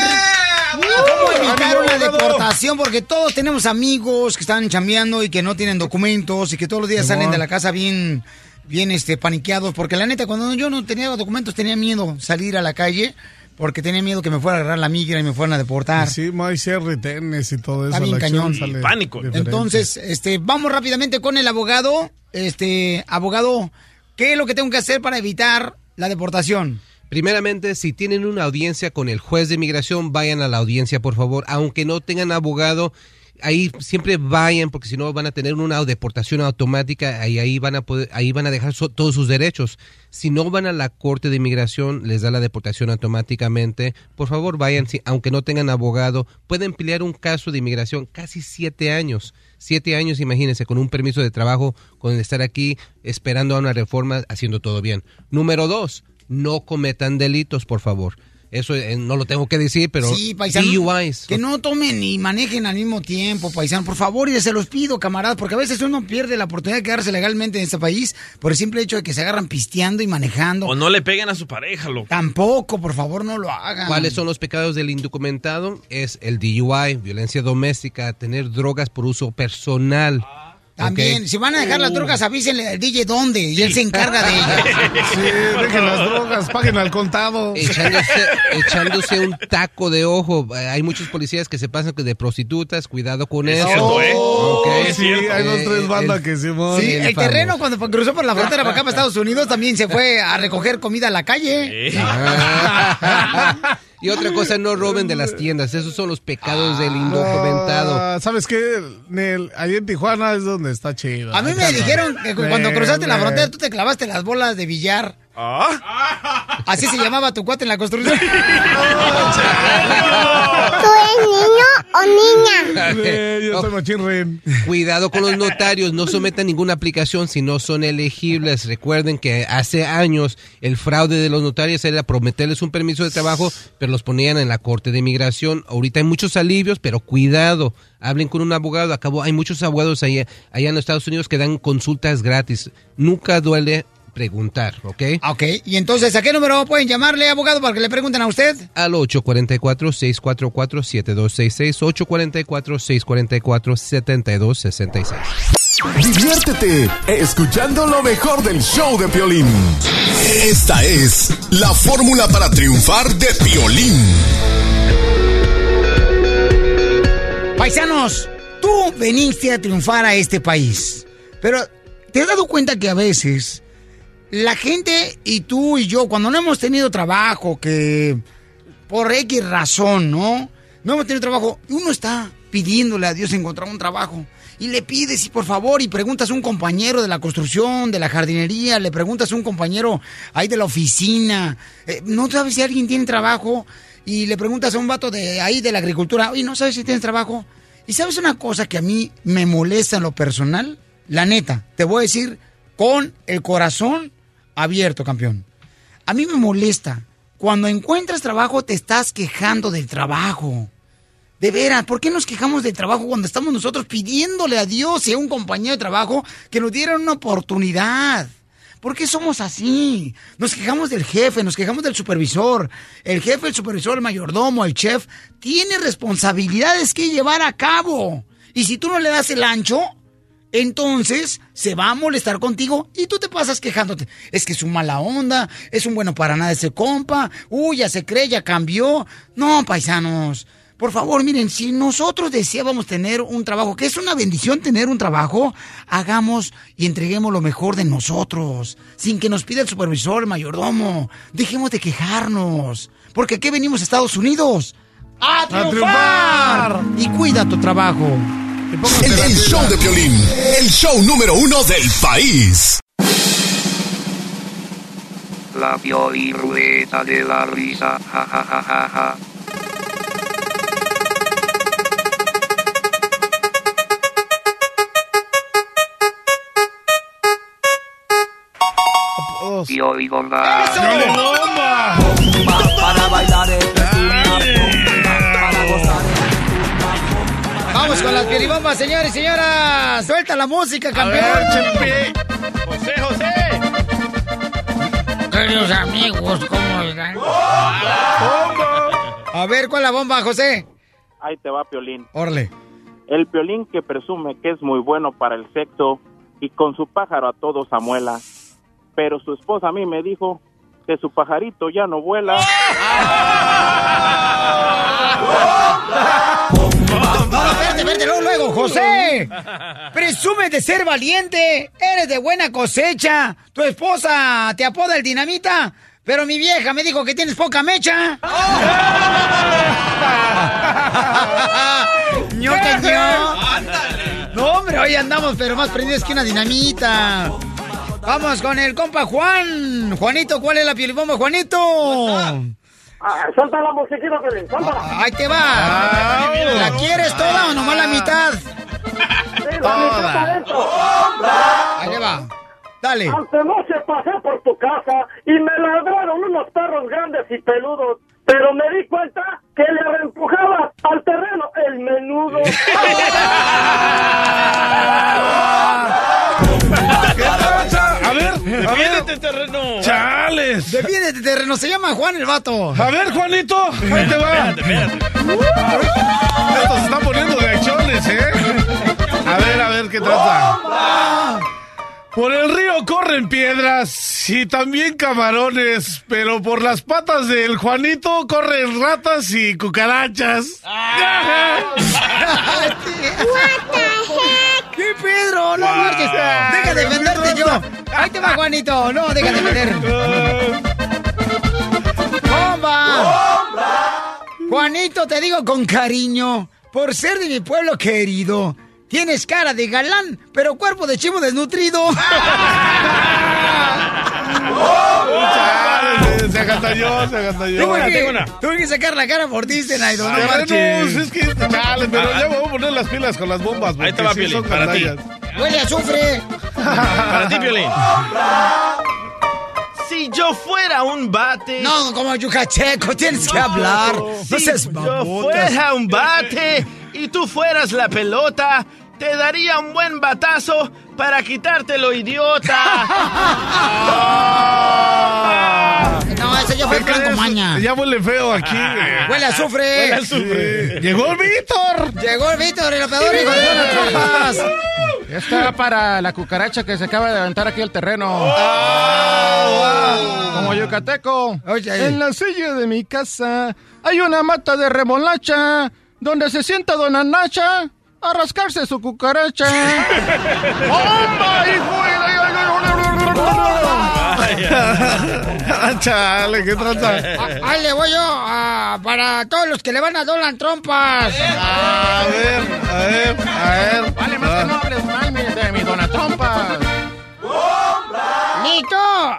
cómo evitar una deportación, porque todos tenemos amigos que están chambeando y que no tienen documentos y que todos los días salen de la casa bien, bien este, paniqueados, porque la neta, cuando yo no tenía documentos tenía miedo salir a la calle, porque tenía miedo que me fuera a agarrar la migra y me fueran a deportar. Sí, cierre retenes y todo eso. Está bien la cañón. sale Pánico. diferente. Entonces, este, vamos rápidamente con el abogado. Este, abogado, ¿qué es lo que tengo que hacer para evitar la deportación? Primeramente, si tienen una audiencia con el juez de inmigración, vayan a la audiencia, por favor. Aunque no tengan abogado, ahí siempre vayan, porque si no van a tener una deportación automática y ahí van a poder, ahí van a dejar todos sus derechos. Si no van a la corte de inmigración, les da la deportación automáticamente. Por favor, vayan, si- aunque no tengan abogado, pueden pelear un caso de inmigración casi siete años. Siete años, imagínense, con un permiso de trabajo, con estar aquí esperando a una reforma, haciendo todo bien. Número dos, no cometan delitos, por favor. Eso eh, no lo tengo que decir, pero Sí, paisano. DUIs. Que no tomen y manejen al mismo tiempo, paisano. Por favor, y se los pido, camaradas, porque a veces uno pierde la oportunidad de quedarse legalmente en este país por el simple hecho de que se agarran pisteando y manejando. O no le peguen a su pareja, loco. Tampoco, por favor, no lo hagan. ¿Cuáles son los pecados del indocumentado? Es el DUI, violencia doméstica, tener drogas por uso personal. También, si van a dejar las drogas, avísenle al DJ dónde y él se encarga de ellas. Sí, dejen las drogas, paguen al contado. Echándose, echándose un taco de ojo. Hay muchos policías que se pasan de prostitutas. Cuidado con Es eso. cierto, ¿eh? Ok. Sí, hay dos, tres bandas que se Sí, el terreno cuando cruzó por la frontera para acá, para Estados Unidos, también se fue a recoger comida a la calle. Ah. y otra cosa, no roben de las tiendas. Esos son los pecados del indocumentado. Ah, ¿Sabes qué? Nel, ahí en Tijuana es donde está chido. A mí me dijeron que cuando cruzaste la frontera tú te clavaste las bolas de billar. ¿Ah? Así se llamaba tu cuate en la construcción. ¿Tú eres niño o niña? Eh, yo soy machín ren. Cuidado con los notarios, no sometan ninguna aplicación si no son elegibles. Recuerden que hace años el fraude de los notarios era prometerles un permiso de trabajo, pero los ponían en la corte de inmigración. Ahorita hay muchos alivios, pero cuidado, hablen con un abogado. Acabo, hay muchos abogados allá, allá en los Estados Unidos que dan consultas gratis. Nunca duele preguntar, ¿ok? Ok, y entonces, ¿a qué número pueden llamarle, abogado, para que le pregunten a usted? Al 844-644-7266, 844-644-7266. Diviértete escuchando lo mejor del show de Piolín. Esta es la fórmula para triunfar de Piolín. Paisanos, tú veniste a triunfar a este país. Pero, ¿te has dado cuenta que a veces la gente y tú y yo, cuando no hemos tenido trabajo, que por X razón, ¿no? No hemos tenido trabajo, uno está pidiéndole a Dios encontrar un trabajo. Y le pides, y por favor, y preguntas a un compañero de la construcción, de la jardinería, le preguntas a un compañero ahí de la oficina, eh, no sabes si alguien tiene trabajo, y le preguntas a un vato de ahí de la agricultura, oye, ¿no sabes si tienes trabajo? Y sabes una cosa que a mí me molesta en lo personal, la neta, te voy a decir con el corazón abierto, campeón. A mí me molesta. Cuando encuentras trabajo te estás quejando del trabajo. De veras, ¿por qué nos quejamos del trabajo cuando estamos nosotros pidiéndole a Dios y a un compañero de trabajo que nos dieran una oportunidad? ¿Por qué somos así? Nos quejamos del jefe, nos quejamos del supervisor. El jefe, el supervisor, el mayordomo, el chef, tiene responsabilidades que llevar a cabo. Y si tú no le das el ancho, entonces se va a molestar contigo y tú te pasas quejándote. Es que es un mala onda, es un bueno para nada ese compa. Uy, ya se cree, ya cambió. No, paisanos. Por favor, miren, si nosotros deseábamos tener un trabajo, que es una bendición tener un trabajo, hagamos y entreguemos lo mejor de nosotros, sin que nos pida el supervisor, el mayordomo. Dejemos de quejarnos, porque aquí venimos a Estados Unidos a triunfar. Y cuida tu trabajo. El, el show de violín, el show número uno del país. La ruleta de la risa, ja ja ja ja ja. Pioli bomba. Para bailar esta es una Vamos con las pieribombas, señores y señoras. Suelta la música, campeón. José, José. Queridos amigos, ¿cómo están? A ver, ¿cuál es la bomba, José? Ahí te va, Piolín. Orle. El Piolín que presume que es muy bueno para el sexo y con su pájaro a todos amuela. Pero su esposa a mí me dijo que su pajarito ya no vuela. No, espérate, luego, luego, José. Presumes de ser valiente, eres de buena cosecha. Tu esposa te apoda el dinamita, pero mi vieja me dijo que tienes poca mecha. ño, que. No, hombre, hoy andamos, pero más prendidos que una dinamita. Vamos con el compa Juan. Juanito, ¿cuál es la pielibomba, Juanito? Ah, Salta la musiquita, Pelín, sáltala. Ahí te va. ¿La quieres toda o nomás la mitad? Sí, la mitad adentro. Ahí te va. Dale. Anoche pasé por tu casa y me ladraron unos perros grandes y peludos. Pero me di cuenta que le empujaba al terreno el menudo. A ver, a ver. Defiéndete, terreno. Chales. Defiéndete, terreno. Se llama Juan el vato. A ver, Juanito, ahí te va. Espérate, espérate. Esto se está poniendo de acciones, ¿eh? A ver, a ver qué trata. Por el río corren piedras y también camarones, pero por las patas del Juanito corren ratas y cucarachas. ¿Qué Pedro? No marches. Deja de defenderte yo. Ahí te va, Juanito. No, deja de defender. ¡Bomba! Juanito, te digo con cariño, por ser de mi pueblo querido. Tienes cara de galán, pero cuerpo de chivo desnutrido. Se agantalló, se agantalló. Tuve que, tuve que sacar la cara por ti, Zenaido. No es que, pero ya me voy a poner las pilas con las bombas. Ahí te va, sí Piolín, para ti. Huele a azufre. Para ti, Piolín. Si yo fuera un bate. No, como yucateco, tienes que hablar. No Si seas yo fuera un bate y tú fueras la pelota, te daría un buen batazo para quitártelo, idiota. No, ese ya fue el plan con maña. Ya huele feo aquí. Huele a azufre. Huele a azufre. Llegó el Víctor. Llegó el Víctor, el operador, hijo de Donald Trumpas. Está para la cucaracha que se acaba de aventar aquí al terreno. Como yucateco. Oye. En la silla de mi casa hay una mata de remolacha donde se sienta dona Nacha a rascarse su cucaracha. ¡Bomba, hijo! Chale, qué tranza. Ah, Ahí le voy yo ah, para todos los que le van a Donald Trompas. A ver, a ver, a ver. Vale, más que no hables mal de mi dona trompa. ¡Listo!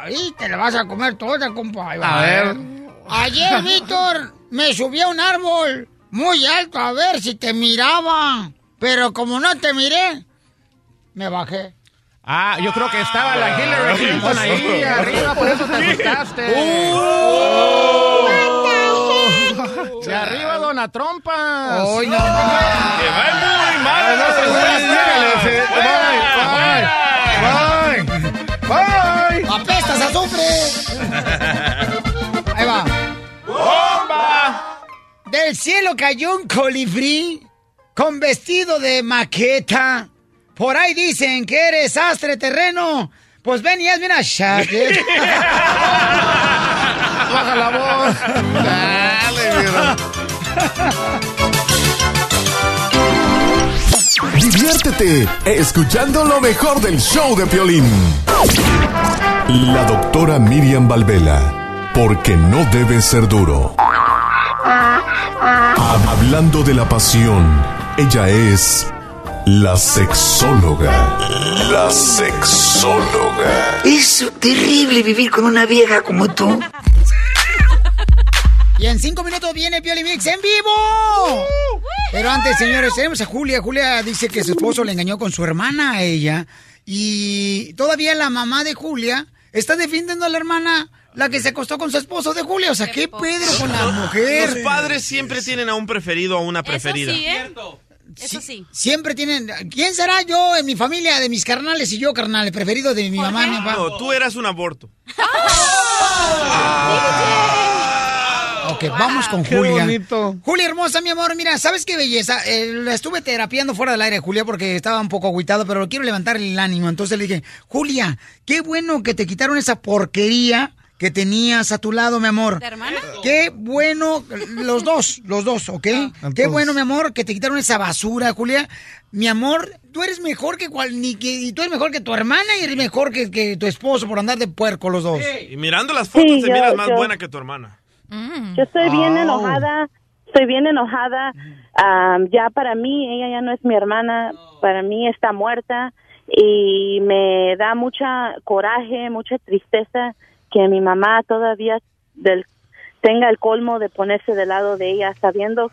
Y te la vas a comer toda, compa. A ver. Ayer, Víctor, me subí a un árbol muy alto a ver si te miraba. Pero como no te miré, me bajé. Ah, yo creo que estaba la Hillary Clinton ahí arriba, por eso te asustaste. ¡Uh! De arriba, dona trompas. ¡Hoy no! que va muy mal. No se se- Bye, bye, bye, bye. A siempre. Ahí va. ¡Bomba! Del cielo cayó un colibrí con vestido de maqueta. Por ahí dicen que eres astre terreno. Pues ven y hazme una shaker. Baja la voz. Dale, mira. Diviértete escuchando lo mejor del show de Piolín. La doctora Miriam Valvela, porque no debe ser duro. Hablando de la pasión, ella es la sexóloga. La sexóloga. Es terrible vivir con una vieja como tú. Y en cinco minutos viene Pioli Mix en vivo. Pero antes, señores, tenemos a Julia. Julia dice que su esposo le engañó con su hermana a ella. Y todavía la mamá de Julia está defendiendo a la hermana, la que se acostó con su esposo de Julia. O sea, ¿qué Pedro con la mujer? Los padres siempre tienen a un preferido o a una preferida. Eso sí. Siempre tienen. ¿Quién será yo en mi familia, de mis carnales y yo, carnal, el preferido de mi mamá y mi papá? No, tú eras un aborto. Ok, vamos con Qué Julia. bonito. Julia hermosa, mi amor, mira, ¿sabes qué belleza? Eh, la estuve terapiando fuera del aire, Julia, porque estaba un poco agüitado, pero quiero levantar el ánimo. Entonces le dije, Julia, qué bueno que te quitaron esa porquería que tenías a tu lado, mi amor. ¿De hermana? Qué bueno, los dos, los dos, ¿ok? Qué bueno, mi amor, que te quitaron esa basura, Julia. Mi amor, tú eres mejor que cual, ni que, y tú eres mejor que tu hermana y eres mejor que, que tu esposo por andar de puerco los dos. Y mirando las fotos Sí, te yo- miras más yo- buena que tu hermana. Yo estoy bien Oh. enojada, estoy bien enojada. Am, ya para mí, ella ya no es mi hermana, para mí está muerta y me da mucha coraje, mucha tristeza que mi mamá todavía del, tenga el colmo de ponerse del lado de ella, sabiendo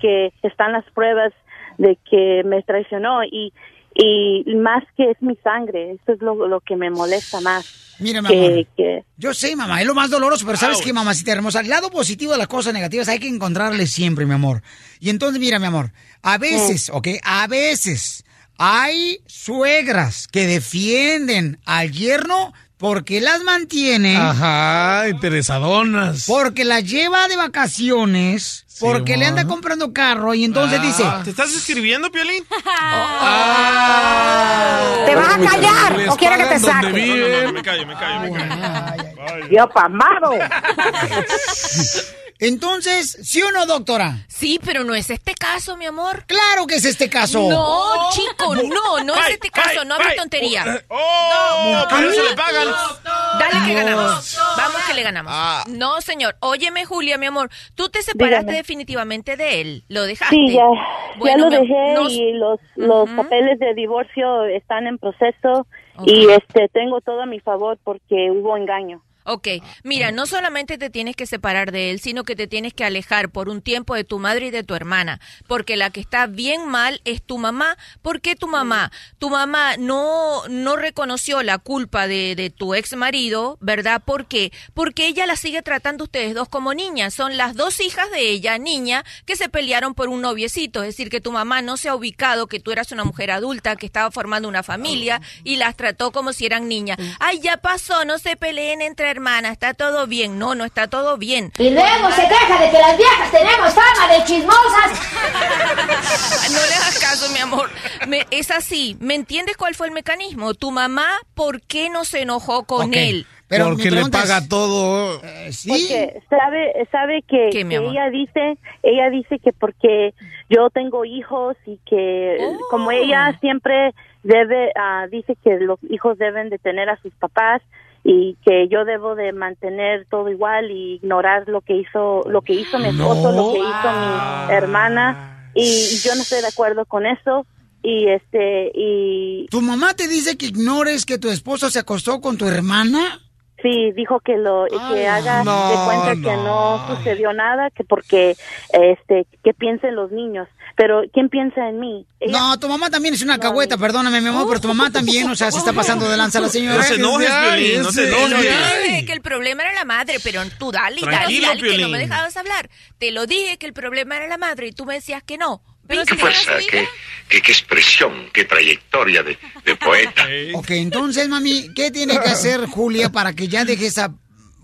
que están las pruebas de que me traicionó y, y más que es mi sangre, eso es lo, lo que me molesta más. Mira, mi que, amor. que- Yo sé, mamá, es lo más doloroso, pero ¿sabes qué, mamacita hermosa? El lado positivo de las cosas negativas hay que encontrarle siempre, mi amor. Y entonces, mira, mi amor, a veces, ¿ok? A veces hay suegras que defienden al yerno porque las mantiene. Ajá, interesadonas. Porque las lleva de vacaciones, porque le anda comprando carro y entonces dice... ¿Te estás escribiendo, Piolín? ¿Te vas a callar ¿Les o quiere que te saque? No, no, no, me callo, me callo, me callo. Yo pasmado. Entonces, ¿sí o no, doctora? Sí, pero no es este caso, mi amor. Claro que es este caso. No, chico, no, no es este caso, ay, no hables tontería. ¡Oh! No, pero eso a mí- le pagan. Dale que ganamos. Vamos que le ganamos. Ah. No, señor. Óyeme, Julia, mi amor. Tú te separaste Dígame. definitivamente de él. Lo dejaste. Sí, ya, Bueno, ya lo dejé no- y los, los papeles de divorcio están en proceso y este tengo todo a mi favor porque hubo engaño. Ok, mira, no solamente te tienes que separar de él, sino que te tienes que alejar por un tiempo de tu madre y de tu hermana, porque la que está bien mal es tu mamá. ¿Por qué tu mamá? Tu mamá no, no reconoció la culpa de, de tu ex marido, ¿verdad? ¿Por qué? Porque ella la sigue tratando ustedes dos como niñas. Son las dos hijas de ella, niña, que se pelearon por un noviecito. Es decir, que tu mamá no se ha ubicado que tú eras una mujer adulta, que estaba formando una familia y las trató como si eran niñas. Ay, ya pasó, no se peleen entre hermanas, está todo bien. No, no está todo bien. Y luego se queja de que las viejas tenemos fama de chismosas. No le hagas caso, mi amor. Me- es así. ¿Me entiendes cuál fue el mecanismo? Tu mamá, ¿por qué no se enojó con él? pero Porque le paga es- todo. Porque sabe sabe que, ¿Qué, mi que amor? ella dice ella dice que porque yo tengo hijos y que Oh. como ella siempre debe ah, dice que los hijos deben de tener a sus papás y que yo debo de mantener todo igual y ignorar lo que hizo lo que hizo mi esposo lo que hizo mi hermana y, yo no estoy de acuerdo con eso y este y ¿Tu mamá te dice que ignores que tu esposo se acostó con tu hermana? Sí, dijo que lo que haga no, de cuenta que no. sucedió nada, que porque este que piensen los niños, pero quién piensa en mí? Ella- No, tu mamá también es una cagüeta, perdóname, mi amor, pero tu mamá también, o sea, se está pasando de lanza la señora. No se enojes, Piolín, no se enojes. dije que el problema era la madre, pero tú dale dale dale que no me dejabas hablar. Te lo dije que el problema era la madre y tú me decías que no. Qué fuerza, qué, qué, qué expresión, qué trayectoria de, de poeta. Ok, entonces, mami, ¿qué tiene que hacer Julia para que ya deje esa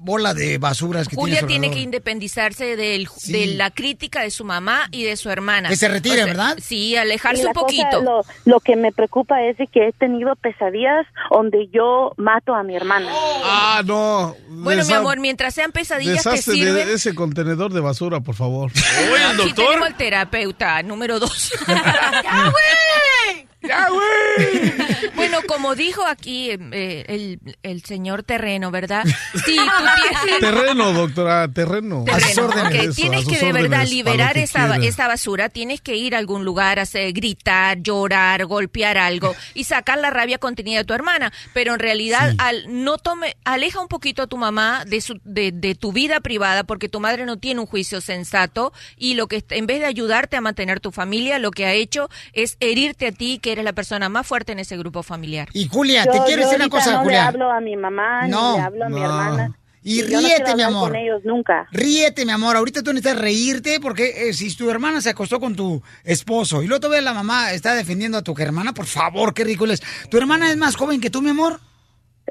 bola de basuras que Julia tiene tiene que independizarse del, de la crítica de su mamá y de su hermana. Que se retire, ¿verdad? Sí, alejarse la un cosa, poquito. lo, lo que me preocupa es de que he tenido pesadillas donde yo mato a mi hermana. Ah, no. Bueno, mi Desa- amor, mientras sean pesadillas Deshazte sirven... de ese contenedor de basura, por favor. Aquí tenemos al terapeuta número dos. ¡Ya, güey! ¡Ya, güey! Bueno, como dijo aquí eh, el, el señor Terreno, ¿verdad? Sí, tú tienes... Terreno, doctora, terreno. Terreno, ok, Eso, tienes a sus que de verdad liberar que esa, esa basura, tienes que ir a algún lugar, hacer, gritar, llorar, golpear algo y sacar la rabia contenida de tu hermana. Pero en realidad, al no tome, aleja un poquito a tu mamá de, su, de, de tu vida privada porque tu madre no tiene un juicio sensato y lo que en vez de ayudarte a mantener tu familia, lo que ha hecho es herirte a ti, que eres la persona más fuerte en ese grupo familiar. Y Julia, Yo- te quiero decir una cosa, no Julia. le hablo a mi mamá, No, ni le hablo a mi no. hermana. Y no ríete, quiero mi amor. con ellos nunca. Ríete, mi amor. Ahorita tú necesitas reírte porque eh, si tu hermana se acostó con tu esposo y luego todavía la mamá está defendiendo a tu hermana, por favor, qué ridículo es. ¿Tu hermana es más joven que tú, mi amor?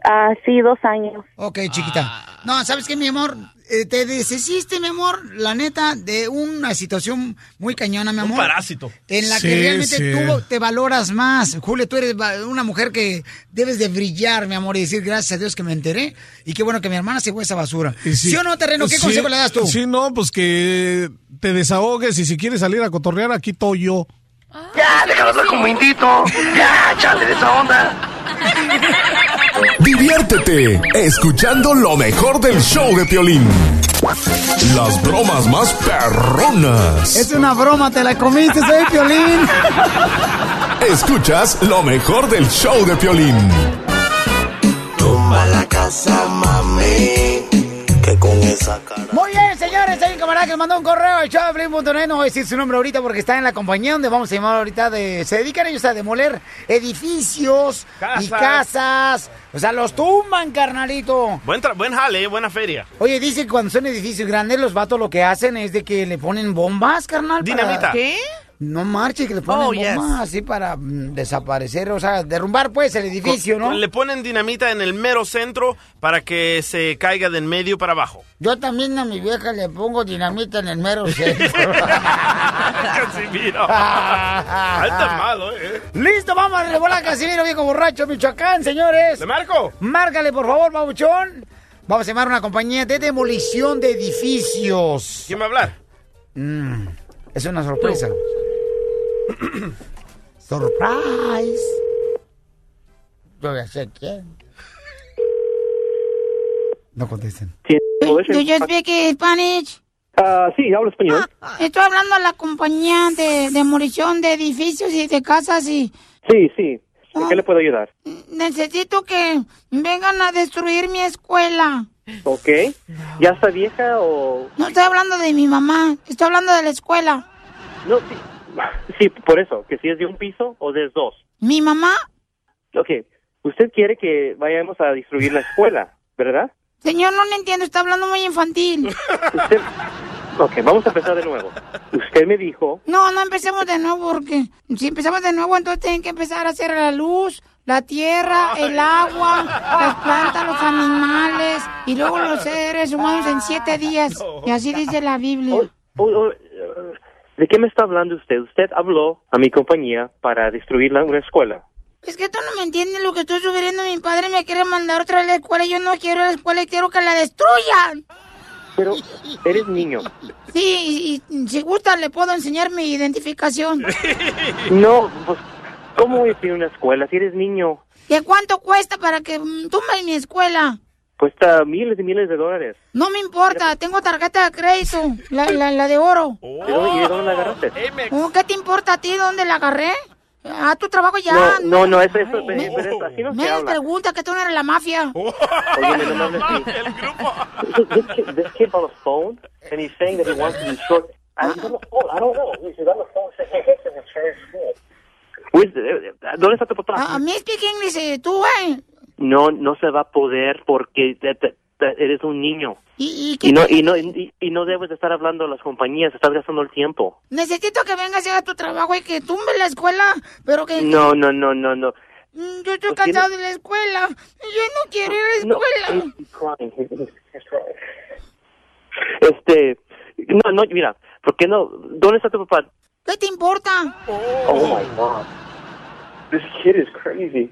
Ah, sí, dos años. Ok, chiquita. No, ¿sabes qué, mi amor? Eh, te deshiciste, mi amor, la neta, de una situación muy cañona, mi amor. parásito. En la Sí, que realmente sí. tú te valoras más. Julia, tú eres una mujer que debes de brillar, mi amor, y decir gracias a Dios que me enteré. Y qué bueno que mi hermana se fue a esa basura. ¿Sí, o no, terreno? ¿Qué sí, consejo le das tú? Sí, no, pues que te desahogues y si quieres salir a cotorrear, aquí estoy yo. Ya, déjalo hablar como indito. Ya, chale de esa onda. Diviértete escuchando lo mejor del show de Piolín. Las bromas más perronas. Es una broma, te la comiste, soy Piolín. Escuchas lo mejor del show de Piolín. Tumba la casa, mami. Que con esa cara. Muy señores, hay un camarada que nos mandó un correo al showdepiolín.net, no voy a decir su nombre ahorita porque está en la compañía donde vamos a llamar ahorita de... Se dedican ellos a demoler edificios y Casas. O sea, los tumban, carnalito. Buen, tra- buen jale, eh, buena feria. Oye, dice que cuando son edificios grandes, los vatos lo que hacen es de que le ponen bombas, carnal. para- Dinamita. ¿Qué? No marche, que le ponen Oh, yes. así para mm, desaparecer, o sea, derrumbar pues el edificio, ¿no? Le ponen dinamita en el mero centro para que se caiga del medio para abajo. Yo también a mi vieja le pongo dinamita en el mero centro. Casimiro. Alta malo, eh. Listo, vamos a revolar Casimiro, viejo borracho, Michoacán, señores. ¿Le marco? Márcale, por favor, babuchón. Vamos a llamar a una compañía de demolición de edificios. ¿Quién va a hablar? Mm, es una sorpresa. Surprise. Yo ya sé quién. No contesten. ¿Do you speak Spanish? Ah, sí, hablo español. Estoy hablando a la compañía de demolición de edificios y de casas y Sí, sí. ¿En qué le puedo ayudar? necesito que vengan a destruir mi escuela. Ok. ¿Ya está vieja o...? No estoy hablando de mi mamá, estoy hablando de la escuela. No, sí. Sí, por eso. ¿Que si es de un piso o de dos? ¿Mi mamá? Ok. Usted quiere que vayamos a destruir la escuela, ¿verdad? Señor, no le entiendo, está hablando muy infantil. Usted... Ok, vamos a empezar de nuevo. Usted me dijo... No, no empecemos de nuevo porque si empezamos de nuevo entonces tienen que empezar a hacer la luz, la tierra, el agua, las plantas, los animales y luego los seres humanos en siete días. Y así dice la Biblia. Oh, oh, eh, ¿De qué me está hablando usted? Usted habló a mi compañía para destruir la, una escuela. Es que tú no me entiendes lo que estoy sufriendo. Mi padre me quiere mandar otra vez a la escuela. y Yo no quiero la escuela y quiero que la destruyan. Pero eres niño. Sí, y, y si gusta le puedo enseñar mi identificación. No, pues, ¿cómo voy a destruir una escuela si eres niño? ¿Y cuánto cuesta para que mm, tumben mi escuela? Cuesta miles y miles de dólares. No me importa, tengo tarjeta de crédito, la, la, la de oro. ¿De dónde, y de dónde la agarraste? Oh, ¿Qué te importa a ti dónde la agarré? A tu trabajo ya. No, no, no, eso, eso, así no se Me habla. pregunta que tú no eres la mafia. Oye, no me hables así. This kid, this on the phone, and he's saying that he wants to destroy... I don't know, I don't know. He's on the phone saying school. Where's the- ¿Dónde está tu papá? A, mí speak English, eh, tú, eh. No, no se va a poder porque te- te- that eres un niño. ¿Y, Y no, y, no, y, y no debes de estar hablando a las compañías, estás gastando el tiempo. Necesito que vengas y hagas tu trabajo y que tumbe la escuela, pero que... No, no, no, no, no. Mm, Yo estoy Pues cansado tiene- de la escuela. Yo no quiero ir a la No, escuela. he's crying. Este, no, no, mira, ¿por qué no? ¿Dónde está tu papá? ¿Qué te importa? Oh my God. This kid is crazy.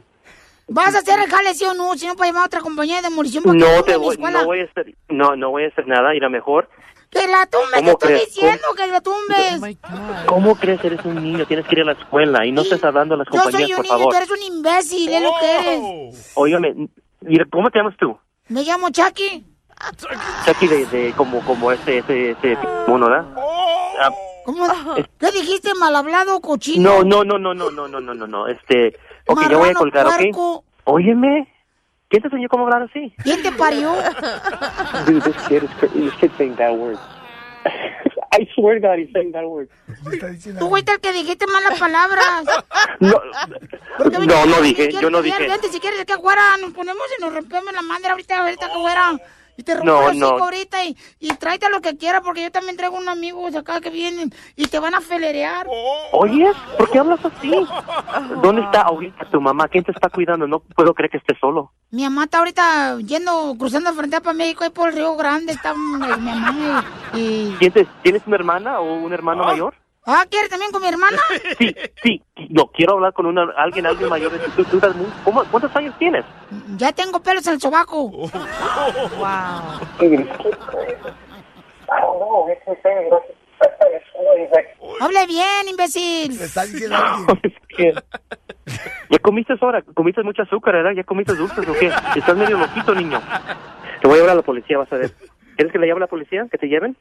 ¿Vas a hacer el jale sí o no? Si no, para llamar a otra compañía de demolición para No te voy, no voy a hacer, no, no voy a hacer nada, irá mejor. Que la tumbe, te ¿Cómo estoy crees? diciendo que la tumbes. ¿Cómo crees? Eres un niño, tienes que ir a la escuela y no estés hablando a las Yo soy compañías, un por niño, favor. tú eres un imbécil, es lo que eres. Óigame, mira, ¿cómo te llamas tú? Me llamo Chucky. Chucky de, de como, como ese, ese, ese mono, ¿verdad? Ah, ¿Cómo? ¿Qué dijiste, mal hablado, cochino? no, no, no, no, no, no, no, no, no, no, este, ok, ya voy a Marrano, colgar, puerco. ¿ok? Óyeme, ¿quién te enseñó cómo hablar así? ¿Quién te parió? Dude, this kid is crazy. This kid's saying bad words. I swear to God, he's saying bad words. Tú fuiste el que dijiste malas palabras. No, no, no si dije, quieres yo no dije. Vente, si quieres, aquí afuera nos ponemos y nos rompemos la madre ahorita, ahorita que afuera. Y te rompo No, el no. ahorita y, y tráete lo que quieras porque yo también traigo unos amigos acá que vienen y te van a felerear. Oye, ¿por qué hablas así? ¿Dónde está ahorita tu mamá? ¿Quién te está cuidando? No puedo creer que estés solo. Mi mamá está ahorita yendo, cruzando frente para México, ahí por el Río Grande está mi mamá y... y- ¿Tienes, ¿Tienes una hermana o un hermano mayor? Ah, ¿quieres también con mi hermana? Sí, sí. No, quiero hablar con una, alguien, alguien mayor. Tú, tú estás muy- ¿cómo- ¿Cuántos años tienes? Ya tengo pelos en el sobaco. Wow. Hable bien, imbécil. ¿Ya comiste ahora? ¿Comiste mucho azúcar, verdad? ¿Ya comiste dulces o qué? Estás medio loquito, niño. Te voy a llevar a la policía, vas a ver. ¿Quieres que le llame a la policía? ¿Que te lleven?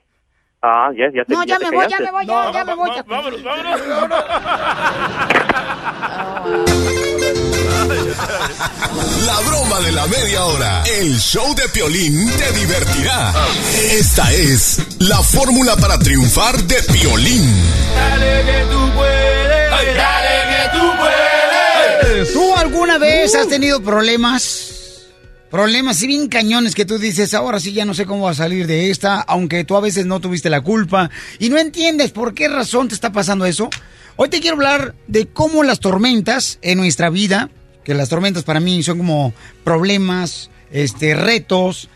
Ah, ya, ya te No, ya te me voy, ya me voy, ya, ya me voy. ya. La broma de la media hora. El show de Piolín te divertirá. Esta es la fórmula para triunfar de Piolín. Dale que tú puedes, dale que tú puedes. ¿Tú alguna vez has tenido problemas? Problemas así bien cañones que tú dices, ahora sí ya no sé cómo va a salir de esta, aunque tú a veces no tuviste la culpa y no entiendes por qué razón te está pasando eso. Hoy te quiero hablar de cómo las tormentas en nuestra vida, que las tormentas para mí son como problemas, este, retos.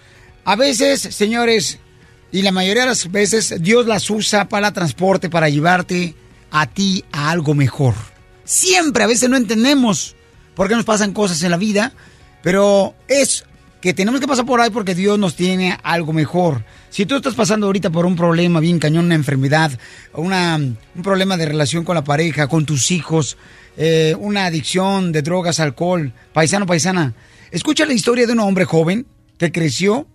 A veces, señores, y la mayoría de las veces Dios las usa para transporte, para llevarte a ti a algo mejor. Siempre, a veces no entendemos por qué nos pasan cosas en la vida, pero es que tenemos que pasar por ahí porque Dios nos tiene algo mejor. Si tú estás pasando ahorita por un problema bien cañón, una enfermedad, una, un problema de relación con la pareja, con tus hijos, eh, una adicción de drogas, alcohol, paisano, paisana, escucha la historia de un hombre joven que creció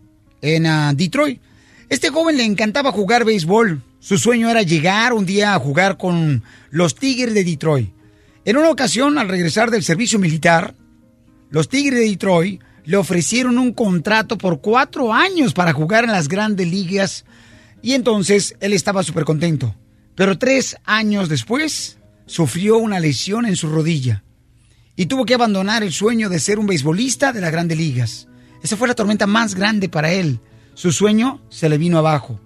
en ah, Detroit. Este joven le encantaba jugar béisbol. Su sueño era llegar un día a jugar con los Tigres de Detroit. En una ocasión, al regresar del servicio militar, los Tigres de Detroit le ofrecieron un contrato por cuatro años para jugar en las grandes ligas y entonces él estaba súper contento. Pero tres años después sufrió una lesión en su rodilla y tuvo que abandonar el sueño de ser un beisbolista de las grandes ligas. Esa fue la tormenta más grande para él. Su sueño se le vino abajo.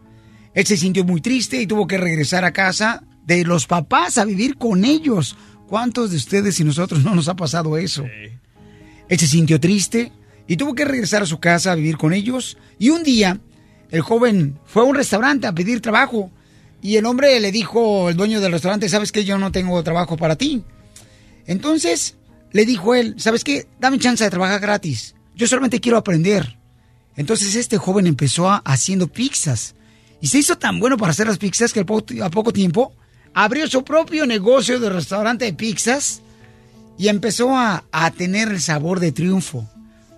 Él se sintió muy triste y tuvo que regresar a casa de los papás a vivir con ellos. ¿Cuántos de ustedes y nosotros no nos ha pasado eso? Él se sintió triste y tuvo que regresar a su casa a vivir con ellos. Y un día, el joven fue a un restaurante a pedir trabajo. Y el hombre le dijo, el dueño del restaurante, ¿sabes qué? Yo no tengo trabajo para ti. Entonces, le dijo él, ¿sabes qué? Dame chance de trabajar gratis. Yo solamente quiero aprender. Entonces este joven empezó a- haciendo pizzas. Y se hizo tan bueno para hacer las pizzas que po- a poco tiempo abrió su propio negocio de restaurante de pizzas y empezó a, a tener el sabor de triunfo.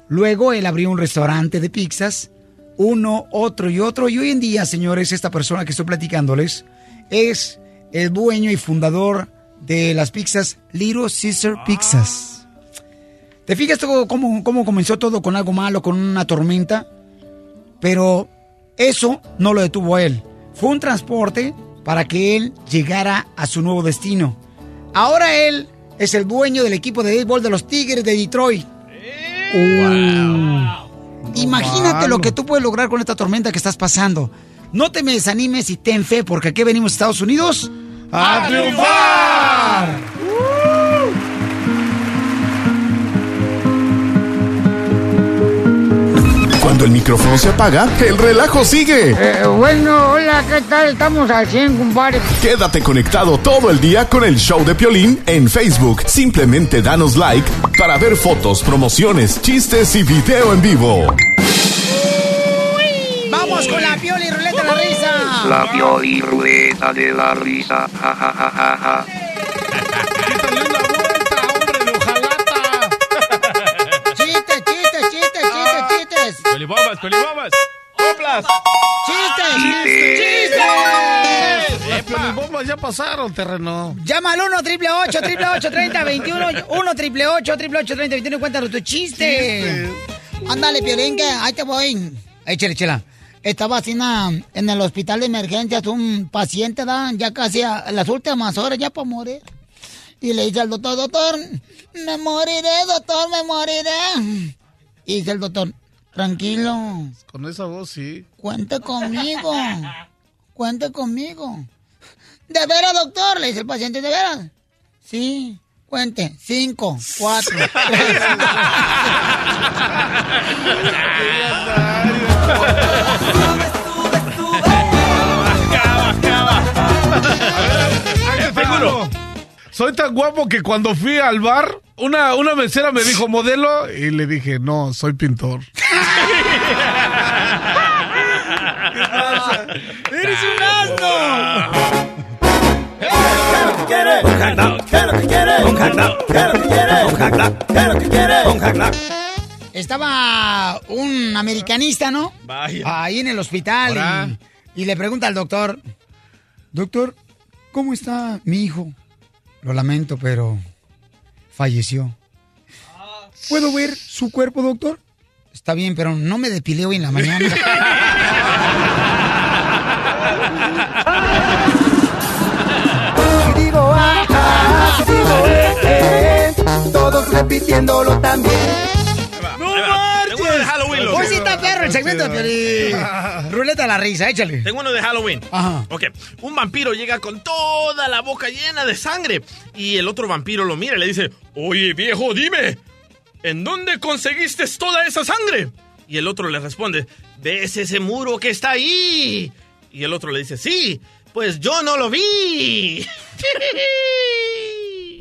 Luego él abrió un restaurante de pizzas, uno, otro y otro. Y hoy en día, señores, esta persona que estoy platicándoles es el dueño y fundador de las pizzas Little Caesar Pizzas. ¿Te fijas todo cómo, cómo comenzó todo con algo malo, con una tormenta? Pero eso no lo detuvo a él. Fue un transporte para que él llegara a su nuevo destino. Ahora él es el dueño del equipo de béisbol de los Tigres de Detroit. Uh. Imagínate lo que tú puedes lograr con esta tormenta que estás pasando. No te me desanimes y ten fe, porque aquí venimos a Estados Unidos ¡A triunfar! Cuando el micrófono se apaga, el relajo sigue. Eh, bueno, hola, ¿qué tal? Estamos al 100, compadre. Quédate conectado todo el día con el show de Piolín en Facebook. Simplemente danos like para ver fotos, promociones, chistes y video en vivo. Vamos con la Pioli Ruleta de la Risa. La pioli ruleta de la risa. Ja, ja, ja, ja, ja. Chistes. Pelibombas, pelibombas. ¡Hoplas! ¡Chistes! ¡Chistes! ¡Chistes! Las ya pasaron, terreno. Llama al 1 triple 8 triple 8 30 21 1 triple 8 triple 8 30 21 y cuéntanos tu chiste. Ándale, Piolín, que ahí te voy. Échale, chela. Estaba así na- en el hospital de emergencias un paciente, ¿da? ya casi a las últimas horas, ya para morir. Y le dice al doctor, doctor, me moriré, doctor, me moriré. Y dice el doctor, tranquilo, Con esa voz, sí. cuente conmigo, cuente conmigo. ¿De veras, doctor? Le dice el paciente, ¿de veras? Sí, cuente. Cinco, cuatro, tres. Ahí te tengo uno. Soy tan guapo que cuando fui al bar, una, una mesera me dijo modelo y le dije, no, soy pintor. ¡Eres un asno! Estaba un americanista, ¿no? Vaya. Ahí en el hospital. Y le pregunta al doctor, doctor, ¿cómo está mi hijo? Lo lamento, pero falleció. ¿Puedo ver su cuerpo, doctor? Está bien, pero no me depilé hoy en la mañana. Digo ah, ah, si digo eh, eh, todos repitiéndolo también. Halloween, loco. Hoy sí está perro el segmento de Piolín. Ruleta de la risa, échale. Tengo uno de Halloween. Ajá. Ok, un vampiro llega con toda la boca llena de sangre y el otro vampiro lo mira y le dice, oye viejo, dime, ¿en dónde conseguiste toda esa sangre? Y el otro le responde, ¿ves ese muro que está ahí? Y el otro le dice, sí, pues yo no lo vi.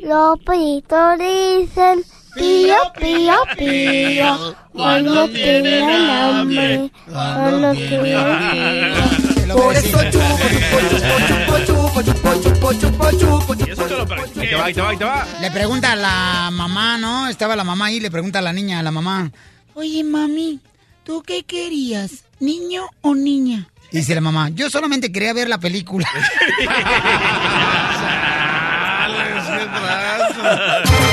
Los dicen Pío, pío, pío. Cuando tienen hambre, cuando Por eso chupo, chupo, chupo, chupo, chupo, chupo, chupo, te va, ahí te. Le pregunta a la mamá, ¿no? Estaba la mamá ahí, le pregunta a la niña, a la mamá. Oye, mami, ¿tú qué querías? ¿Niño o niña? Dice la mamá, yo solamente quería ver la película.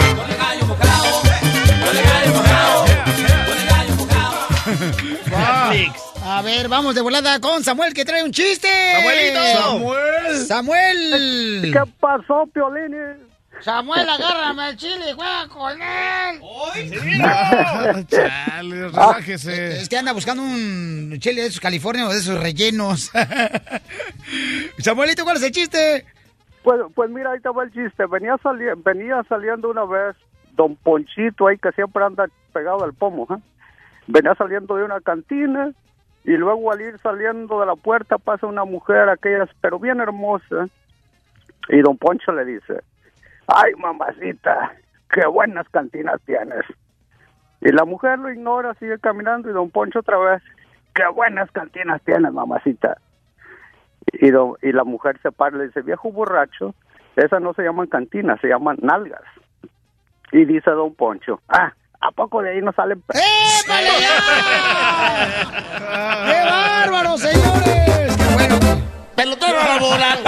A ver, vamos de volada con Samuel que trae un chiste. Samuelito. Samuel. Samuel. ¿Qué pasó, Piolín? Samuel, agárrame el chile y juega con él. Chale, relájese. Es que anda buscando un chile de esos California o de esos rellenos. Samuelito, ¿cuál es el chiste? Pues, pues mira, ahí estaba el chiste. Venía, sali venía saliendo una vez Don Ponchito ahí que siempre anda pegado al pomo. ¿eh? Venía saliendo de una cantina y luego al ir saliendo de la puerta pasa una mujer, aquella, pero bien hermosa. Y Don Poncho le dice, ay mamacita, qué buenas cantinas tienes. Y la mujer lo ignora, sigue caminando y Don Poncho otra vez, qué buenas cantinas tienes, mamacita. Y, y la mujer se para y le dice, viejo borracho, esas no se llaman cantinas, se llaman nalgas. Y dice don Poncho, ah, ¿a poco de ahí no salen? pe-?" ¡Qué bárbaro, señores! ¡Qué bueno! ¡Pelotero a la bola!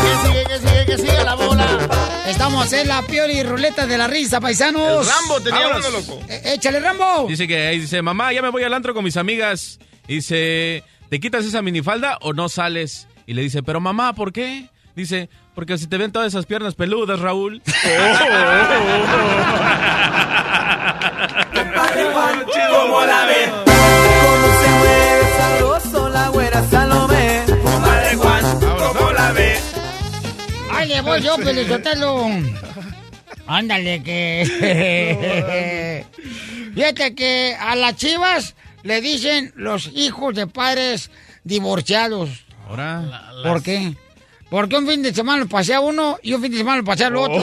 ¡Que sigue, que sigue, que sigue la bola! Estamos en la pioli ruleta de la risa, paisanos. El Rambo tenía uno, loco. Eh, Échale, Rambo. Dice que ahí dice, mamá, ya me voy al antro con mis amigas. Y dice, ¿te quitas esa minifalda o no sales? Y le dice, pero mamá, ¿por qué? Dice, porque si te ven todas esas piernas peludas, Raúl. ¿Cómo la ves? ¿Cómo se mueve sabroso la güera Salomé? Juan, ¿cómo la ves? Ahí le voy yo, Pelizotelo. Ándale, que. Fíjate que a las chivas le dicen los hijos de padres divorciados. Ahora. ¿Por qué? Porque un fin de semana lo pasé a uno y un fin de semana lo pasé al otro.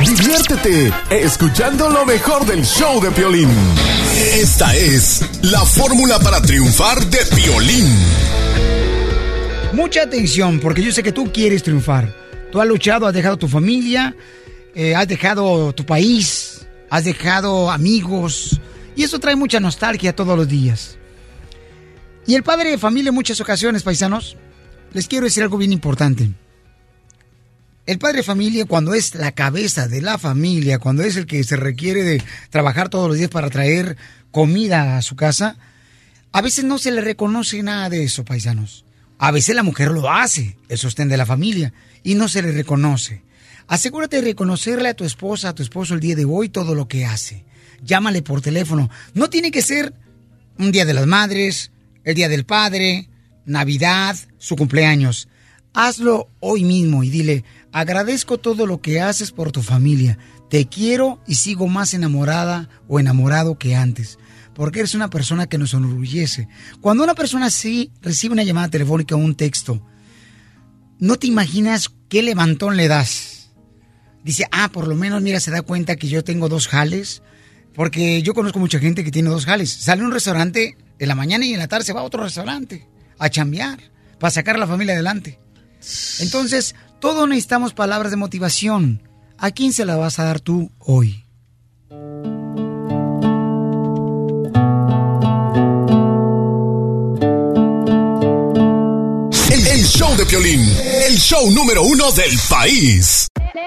Diviértete escuchando lo mejor del show de Piolín. Esta es la fórmula para triunfar de Piolín. Mucha atención, porque yo sé que tú quieres triunfar. Tú has luchado, has dejado tu familia, eh, has dejado tu país, has dejado amigos. Y eso trae mucha nostalgia todos los días. Y el padre de familia en muchas ocasiones, paisanos, les quiero decir algo bien importante. El padre de familia, cuando es la cabeza de la familia, cuando es el que se requiere de trabajar todos los días para traer comida a su casa, a veces no se le reconoce nada de eso, paisanos. A veces la mujer lo hace, el sostén de la familia, y no se le reconoce. Asegúrate de reconocerle a tu esposa, a tu esposo el día de hoy todo lo que hace. Llámale por teléfono. No tiene que ser un día de las madres, el día del padre, Navidad, su cumpleaños. Hazlo hoy mismo y dile, agradezco todo lo que haces por tu familia. Te quiero y sigo más enamorada o enamorado que antes. Porque eres una persona que nos enorgullece. Cuando una persona así recibe una llamada telefónica o un texto, no te imaginas qué levantón le das. Dice, ah, por lo menos, mira, se da cuenta que yo tengo dos jales. Porque yo conozco mucha gente que tiene dos jales. Sale a un restaurante en la mañana y en la tarde se va a otro restaurante a chambear para sacar a la familia adelante. Entonces, todos necesitamos palabras de motivación. ¿A quién se la vas a dar tú hoy? El, show de Piolín, el show número uno del país.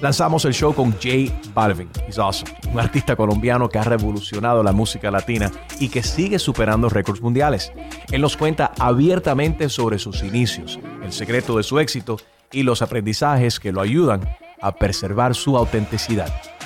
Lanzamos el show con J Balvin, he's awesome, un artista colombiano que ha revolucionado la música latina y que sigue superando récords mundiales. Él nos cuenta abiertamente sobre sus inicios, el secreto de su éxito y los aprendizajes que lo ayudan a preservar su autenticidad.